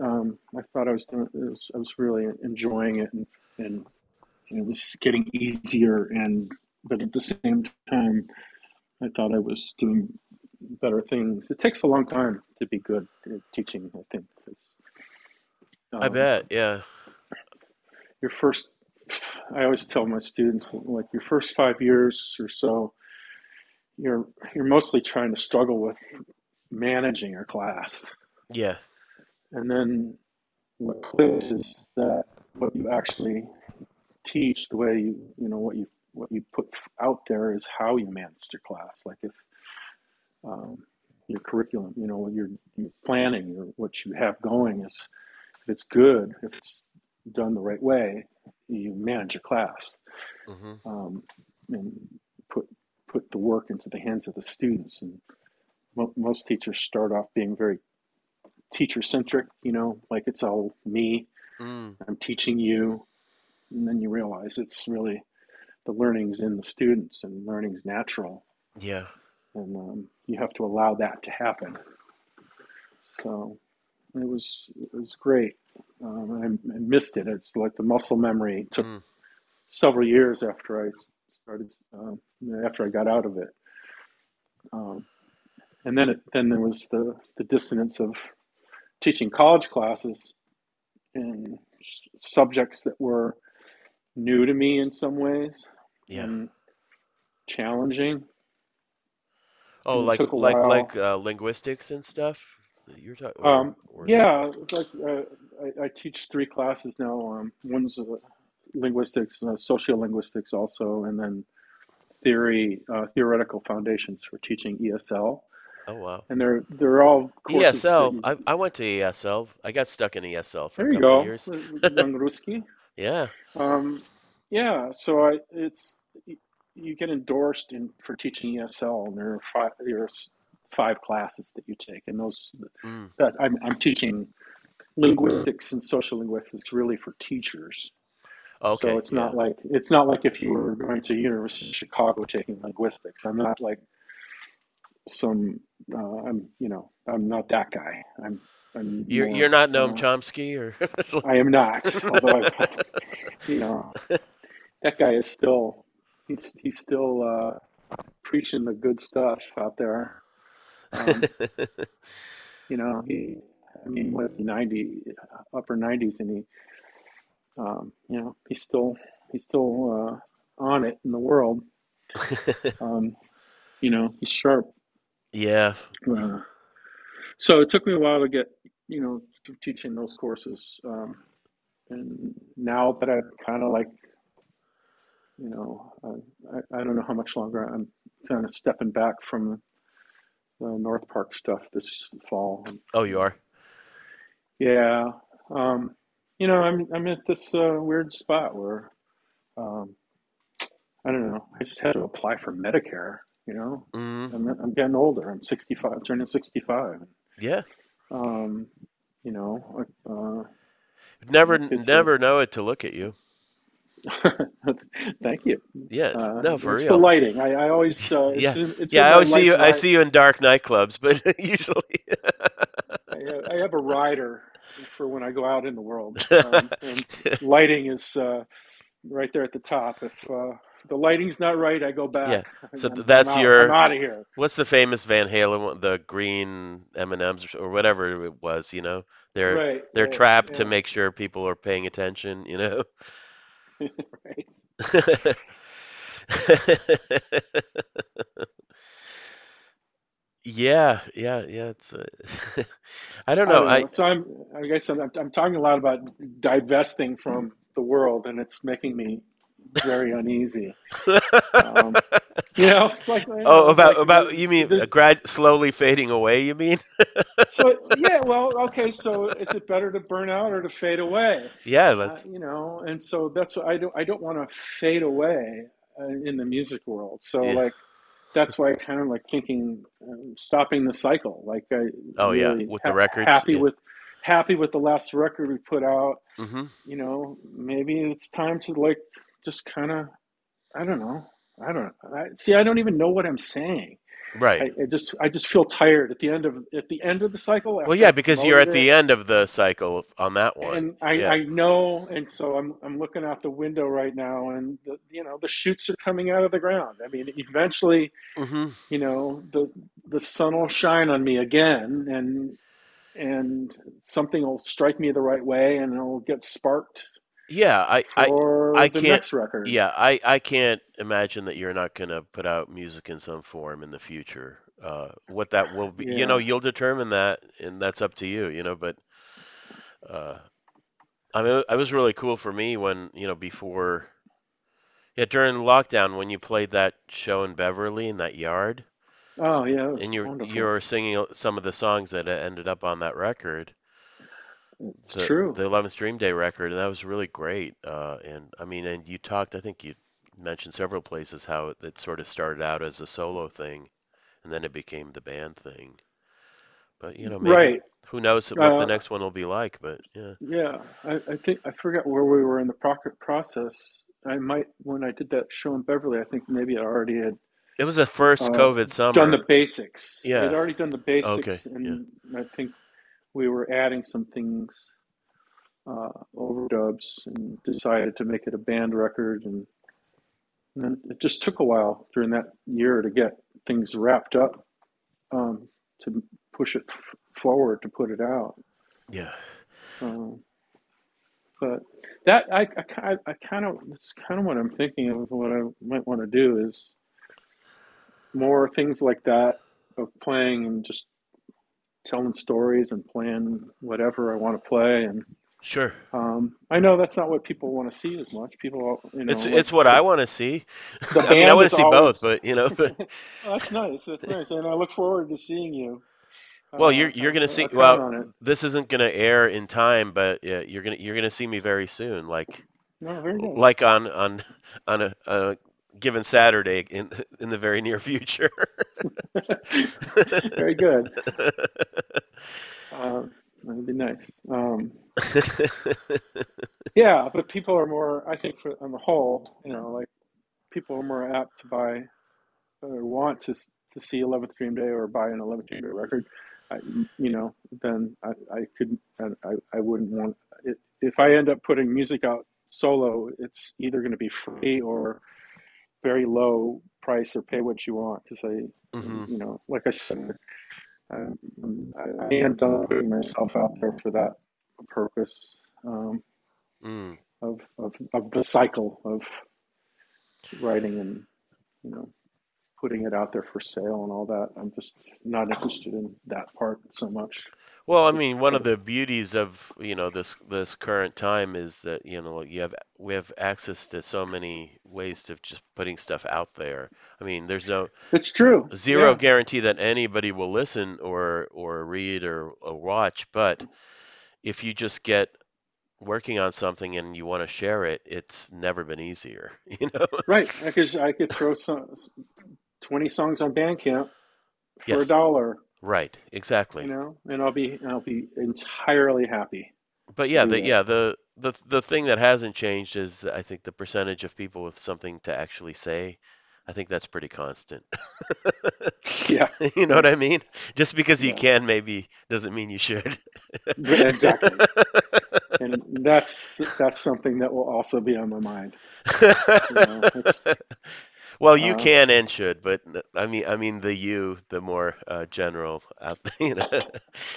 um, I thought I was doing. It was, I was really enjoying it, and, and it was getting easier. And but at the same time, I thought I was doing better things. It takes a long time to be good at teaching. I think 'cause, I um, bet. Yeah. your first. I always tell my students like your first five years or so, you're you're mostly trying to struggle with managing your class, Yeah. and then what clicks is that what you actually teach, the way you you know what you what you put out there is how you managed your class. Like if um, your curriculum, you know, your, your planning, your, what you have going is if it's good, if it's done the right way, you manage your class Mm-hmm. um, and put put the work into the hands of the students. And mo- most teachers start off being very teacher centric, you know, like it's all me. Mm. I'm teaching you, and then you realize it's really the learning's in the students and learning's natural, Yeah. and um, you have to allow that to happen. So it was it was great. Um, I, I missed it. It's like the muscle memory It took Mm. several years after I started um, after I got out of it. Um, and then it, then there was the, the dissonance of teaching college classes in s- subjects that were new to me in some ways Yeah. and challenging. Oh, And like like like uh, linguistics and stuff you're talking Um, or yeah, like uh, I, I teach three classes now. Um, one's uh, linguistics, uh, sociolinguistics, also, and then theory, uh, theoretical foundations for teaching ESL. oh wow. And they're they're all courses ESL. you. I I went to ESL. I got stuck in ESL for a There you couple of go, years. Yeah. Um, yeah, so I it's you get endorsed in for teaching ESL, and there are five there's five classes that you take, and those Mm. that I'm I'm teaching linguistics and social linguistics really for teachers. Okay. So it's Yeah. not like it's not like if you were going to University of Chicago taking linguistics. I'm not like some uh, I'm you know I'm not that guy. I'm I'm You're you're not Noam uh, Chomsky or I am not. Although I you know that guy is still he's he's still uh, preaching the good stuff out there. Um, you know he I mean was he 90 upper 90s and he um, you know he's still he's still uh, on it in the world. Um, you know he's sharp. Yeah. Uh, so it took me a while to get you know teaching those courses. Um, and now that I'm kind of like, you know, I, I, I don't know how much longer I'm kind of stepping back from the North Park stuff this fall. Oh, you are. Yeah, um, you know, I'm I'm at this uh, weird spot where um, I don't know. I just had to apply for Medicare. You know, Mm, I'm I'm getting older. I'm 65, turning 65. yeah. Um, you know, uh, Never, never know it to look at you. Thank you. Yeah. Uh, No, for it's the lighting. I, I always uh, it's Yeah. in, it's Yeah. I always see you. I see you in dark nightclubs, but usually. I have, I have a rider for when I go out in the world, um, and lighting is uh, right there at the top. If uh, the lighting's not right, I go back. Yeah. So I'm, th- I'm that's out. I'm your. out of here. What's the famous Van Halen? The green M and M's or whatever it was. You know, they're Right, they're right, trapped to make sure people are paying attention. You know. Yeah, yeah, yeah. It's uh, I don't I know. don't I know. So I'm, I guess I'm, I'm talking a lot about divesting from the world, and it's making me very uneasy. Um, you know, like you Oh, about like about you mean the, uh, grad slowly fading away, you mean? so yeah. Well, okay. So is it better to burn out or to fade away? Yeah, Uh, you know, and so that's what I don't. I don't want to fade away uh, in the music world. So yeah. like that's why I kind of like thinking um, stopping the cycle. Like I Oh yeah, really with the ha- records. happy Yeah. with happy with the last record we put out. hmm You know, maybe it's time to like just kind of I don't know. I don't I, see. I don't even know what I'm saying. Right. I, I just I just feel tired at the end of at the end of the cycle Well, yeah, because you're at it the end of the cycle on that one. and I, Yeah. I know, and so I'm I'm looking out the window right now, and the, you know the shoots are coming out of the ground. I mean, eventually, hmm you know, the the sun will shine on me again, and and something will strike me the right way, and it'll get sparked Yeah, I, I, I the can't. next record. Yeah, I, I can't imagine that you're not gonna put out music in some form in the future. Uh, what that will be, you know, you'll determine that, and that's up to you, you know. But uh, I mean, it was really cool for me when, you know, before, yeah, during lockdown when you played that show in Beverly in that yard, Oh yeah, and you're wonderful. you're singing some of the songs that ended up on that record, It's the true. the 11th Dream Day record, and that was really great. Uh, and I mean, and you talked, I think you mentioned several places how it, it sort of started out as a solo thing, and then it became the band thing. But you know, maybe Right. who knows what the Uh, next one will be like? But yeah, yeah, I, I think I forgot where we were in the proc- process. I might when I did that show in Beverly. I think maybe I already had it was the first uh, COVID done the basics. Yeah, I'd Yeah. already done the Okay. basics, Yeah. and I think we were adding some things, uh, overdubs, and decided to make it a band record. And, and then it just took a while during that year to get things wrapped up, um, to push it f- forward to put it out. Yeah. Um, but that I, I, I kind of that's kind of what I'm thinking of. What I might want to do is more things like that of playing and just telling stories and playing whatever I want to play. And Sure. um, I know that's not what people want to see as much. People, you know, It's like it's what I want to see. I mean, I want to see both, but you know, but Oh, that's nice. That's nice, and I look forward to seeing you. well, Uh, you're you're gonna I see. Well, this isn't gonna air in time, but yeah, you're gonna you're gonna see me very soon, like No, very like on on on a, a given Saturday in in the very near future. very good. Uh, that'd be nice. Um, yeah, but people are more. I think, for on the whole, you know, like people are more apt to buy or want to to see Eleventh Dream Day or buy an Eleventh Dream Day record. I, you know, then I, I could I, I I wouldn't want it if I end up putting music out solo. It's either going to be free or very low price or pay what you want because I, hmm you know, like I said, I, I, I am done putting myself out there for that purpose um, Mm. of, of of the cycle of writing and you know putting it out there for sale and all that. I'm just not interested in that part so much. Well, I mean, one of the beauties of, you know, this this current time is that, you know, you have we have access to so many ways of just putting stuff out there. I mean, there's no It's true. zero Yeah. guarantee that anybody will listen or or read or, or watch, but if you just get working on something and you want to share it, it's never been easier, you know? Right. I could I could throw some 20 songs on Bandcamp for a Yes, dollar, right, exactly. you know, and I'll be I'll be entirely happy But yeah, the yeah, the the the thing that hasn't changed is I think the percentage of people with something to actually say. I think that's pretty constant. Yeah. You know what I mean? Just because you yeah. can maybe doesn't mean you should. Exactly. And that's that's something that will also be on my mind. You know, Well, you uh can and should, but I mean, I mean the you, the more uh, general, out, you know,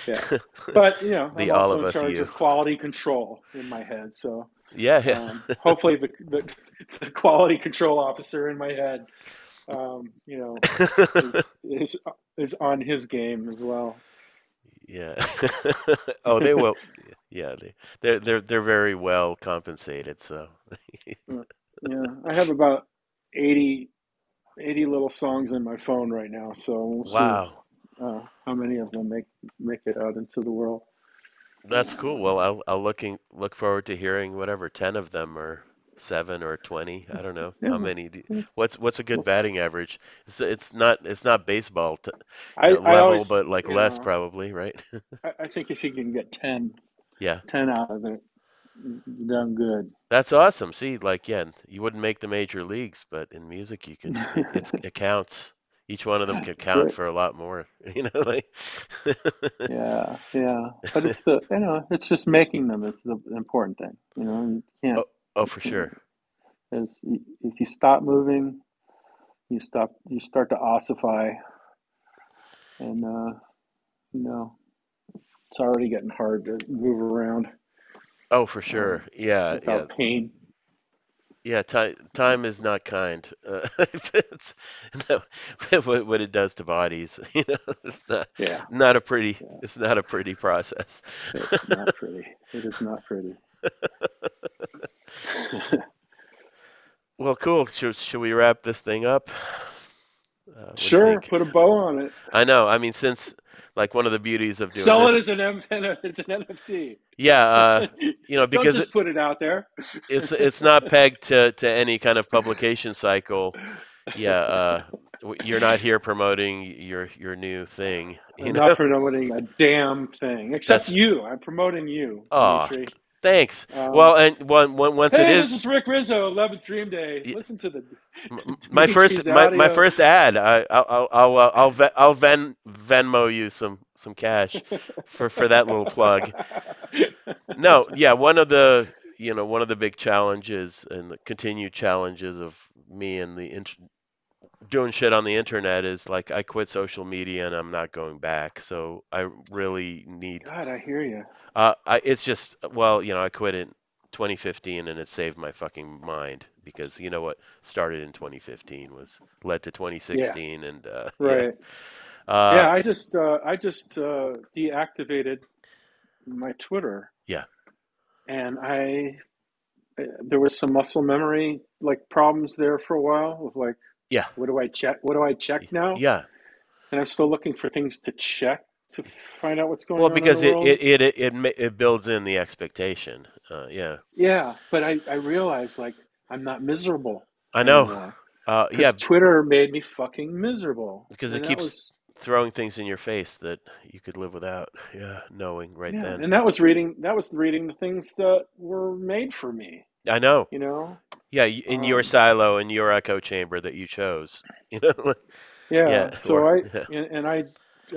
yeah. But, you know, the I'm all also of in us charge you. of quality control in my head. So, Yeah, um, hopefully the, the the quality control officer in my head um, you know, is is is on his game as well. Yeah. Oh, they will. Yeah, they they're they're they're very well compensated, so. Uh, Yeah, I have about 80 80 little songs in my phone right now, so we'll see Wow. uh, how many of them make make it out into the world. That's cool. Well, I'll I'll looking look forward to hearing whatever 10 of them or 7 or 20. I don't know. How many do, what's what's a we'll good see. batting average? It's it's not it's not baseball t I know, level, always, but like less know, probably, right? I, I think if you can get 10 Yeah. 10 out of it, you've done good. That's awesome. See, like yeah, you wouldn't make the major leagues, but in music you can it it counts. Each one of them can count right. for a lot more, you know, like Yeah, yeah. But it's the, you know, it's just making them is the important thing. You know, you can't, Oh, oh for sure. as if you stop moving, you stop, you start to ossify, and uh, you know, it's already getting hard to move around Oh, for um, sure. Yeah, yeah. without pain. Yeah, time time is not kind. Uh, it's no, what what it does to bodies, you know, it's not Yeah, not a pretty yeah. it's not a pretty process. It's not pretty. It is not pretty. Well, cool. Should should we wrap this thing up? Uh, what do you Sure, think? put a bow on it. I know. I mean, since like one of the beauties of doing Sell it as an M as an NFT. yeah, uh, you know, Don't because it, put it out there. it's it's not pegged to to any kind of publication cycle. Yeah, uh, you're not here promoting your your new thing, you I'm not promoting a damn thing, except That's you. I'm promoting you, oh, Dimitri. Thanks. Um, Well, and one, one, once it hey, this is is Rick Rizzo, 11th Dream Day. Listen to the my first my, my first ad, I I'll I'll I'll uh, I'll, I'll Ven Venmo you some some cash for for that little plug. No, yeah, one of the you know one of the big challenges and the continued challenges of me and the doing shit on the internet is like I quit social media and I'm not going back. So I really need God, I hear you. uh I it's just well, you know, I quit in 2015 and it saved my fucking mind because you know what started in 2015 was led to Yeah, 2016 and uh yeah. right. Uh Yeah, I just uh, I just uh, deactivated my Twitter, yeah. and I uh, there was some muscle memory like problems there for a while with like Yeah. what do I check? What do I check now? Yeah. And I'm still looking for things to check to find out what's going Well, on the because it it it it, it, builds in the expectation. Uh yeah. Yeah, but I I realized like I'm not miserable I know. Uh yeah, Twitter made me fucking miserable, because it and that keeps was throwing things in your face that you could live without. Yeah, knowing right yeah, then. and that was reading that was reading the things that were made for me, I know. you know. Yeah, in your Um, silo, in your echo chamber that you chose. You know? yeah, Yeah, so or I yeah. and, and I,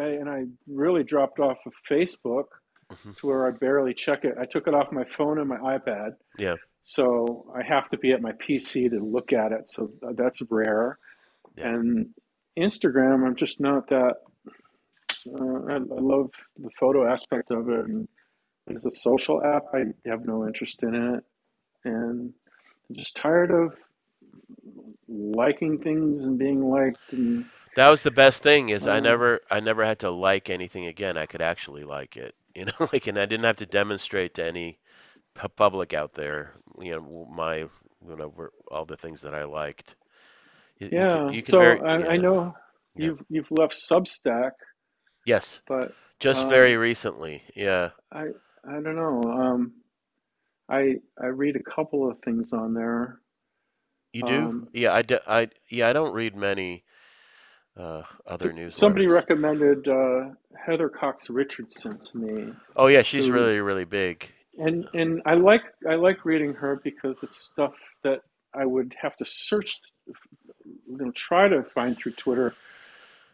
I and I really dropped off of Facebook mhm, to where I barely check it. I took it off my phone and my iPad, Yeah, so I have to be at my PC to look at it. So that's rare. yeah. And Instagram, I'm just not that. Uh, I, I love the photo aspect of it, and as a social app, I have no interest in it, and I'm just tired of liking things and being liked and That was the best thing is I uh, never I never had to like anything again. I could actually like it. You know, like and I didn't have to demonstrate to any public out there, you know, my you know, all the things that I liked. You, you could yeah. you could So very I, I know yeah. you've you've left Substack, Yes, but just very um, recently. Yeah. I I don't know. Um, I I read a couple of things on there. You do? Um, Yeah, I, d- I, yeah, I don't read many uh, other news. somebody recommended uh, Heather Cox Richardson to me, Oh yeah, she's who really, really big. and and I like I like reading her because it's stuff that I would have to search, you know, try to find through Twitter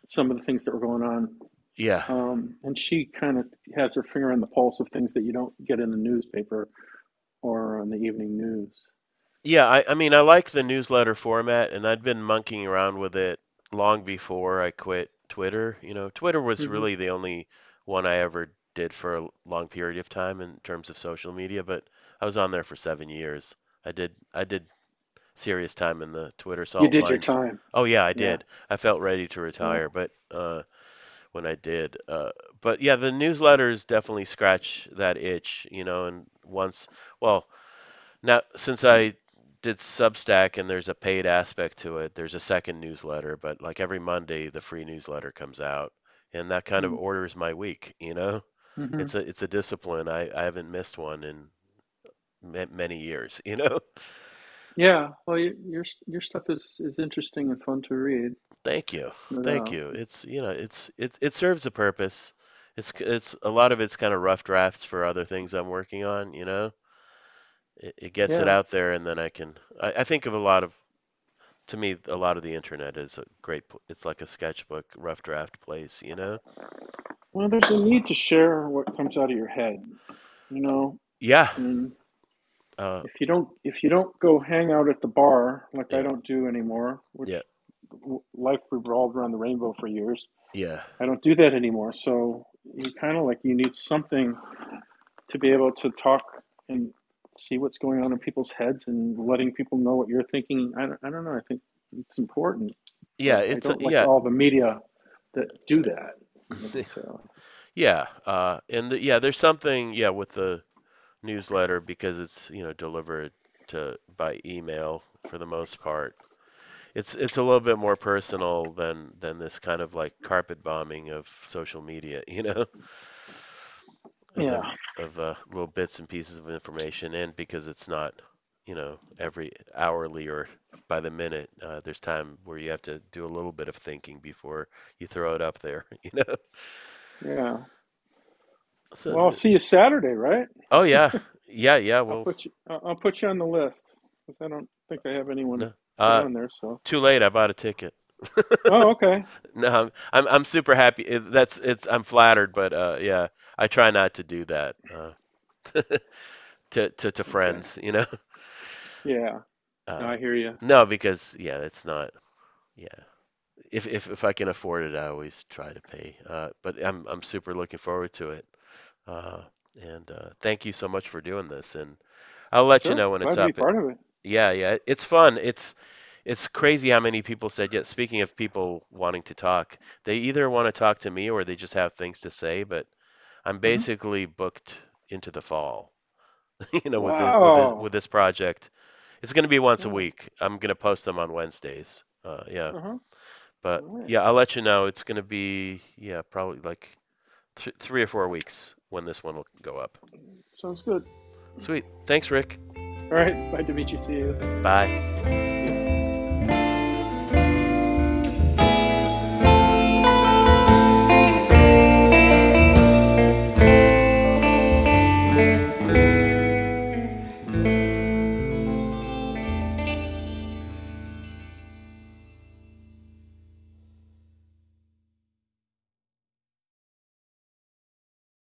some of the things that were going on. Yeah. Um, and she kind of has her finger on the pulse of things that you don't get in the newspaper or on the evening news. Yeah, I, I mean, I like the newsletter format, and I'd been monkeying around with it long before I quit Twitter. You know, Twitter was hmm really the only one I ever did for a long period of time in terms of social media, but I was on there for seven years. I did I did serious time in the Twitter salt. You did your time. Oh yeah, I Yeah, did. I felt ready to yeah. retire, but uh, when I did, uh, but yeah, the newsletters definitely scratch that itch, you know. And once, well, now since I did Substack and there's a paid aspect to it, there's a second newsletter, but like every Monday, the free newsletter comes out, and that kind of orders my week, you know. Mm-hmm. It's a it's a discipline. I, I haven't missed one in ma many years, you know. Yeah, well, your your your stuff is is interesting and fun to read, Thank you. Thank you. It's, you know, it's it it serves a purpose. It's it's a lot of it's kind of rough drafts for other things I'm working on, you know. It, it gets it Yeah. out there and then I can I, I think of a lot of to me a lot of the internet is a great pl- it's like a sketchbook rough draft place, you know. Well, there's a need to share what comes out of your head, you know. Yeah. I mean, Uh if you don't if you don't go hang out at the bar like I yeah. don't do anymore, which w- life revolved around the Rainbo for years. Yeah. I don't do that anymore. So you kind of like you need something to be able to talk and see what's going on in people's heads and letting people know what you're thinking. I don't, I don't know. I think it's important, Yeah, it's like yeah. all the media that do that. Yeah. Uh and the, yeah, there's something yeah with the newsletter because it's, you know, delivered to by email for the most part. It's it's a little bit more personal than than this kind of like carpet bombing of social media, you know, of Yeah, in, of uh, little bits and pieces of information, and because it's not, you know, every hourly or by the minute, uh, there's time where you have to do a little bit of thinking before you throw it up there, you know. yeah. So, Well, I'll see you Saturday, right? oh yeah, yeah, yeah. I'll Well, put you. I'll I'll put you on the list because I don't think I have anyone no, uh, there. So. too late. I bought a ticket. Oh, okay. No, I'm I'm super happy. It, that's it's I'm flattered, but uh yeah, I try not to do that uh to to to Okay. friends, you know. Yeah. No, Uh I hear you. no, because yeah, it's not yeah. If if if I can afford it, I always try to pay. Uh but I'm I'm super looking forward to it. Uh and uh thank you so much for doing this and I'll let you know when it's Glad be up. part of it. Yeah, yeah, it's fun. It's it's crazy how many people said yes. Speaking of people wanting to talk, they either want to talk to me or they just have things to say, but I'm hmm basically booked into the fall, you know, with this with this with this project. It's going to be once a Yeah. week. I'm going to post them on Wednesdays. Uh, yeah, Uh-huh. but All right. yeah, I'll let you know. It's going to be yeah, probably like th three or four weeks when this one will go up. Sounds good. Sweet. Thanks, Rick. All right. Bye, Dimitri. See you. Bye.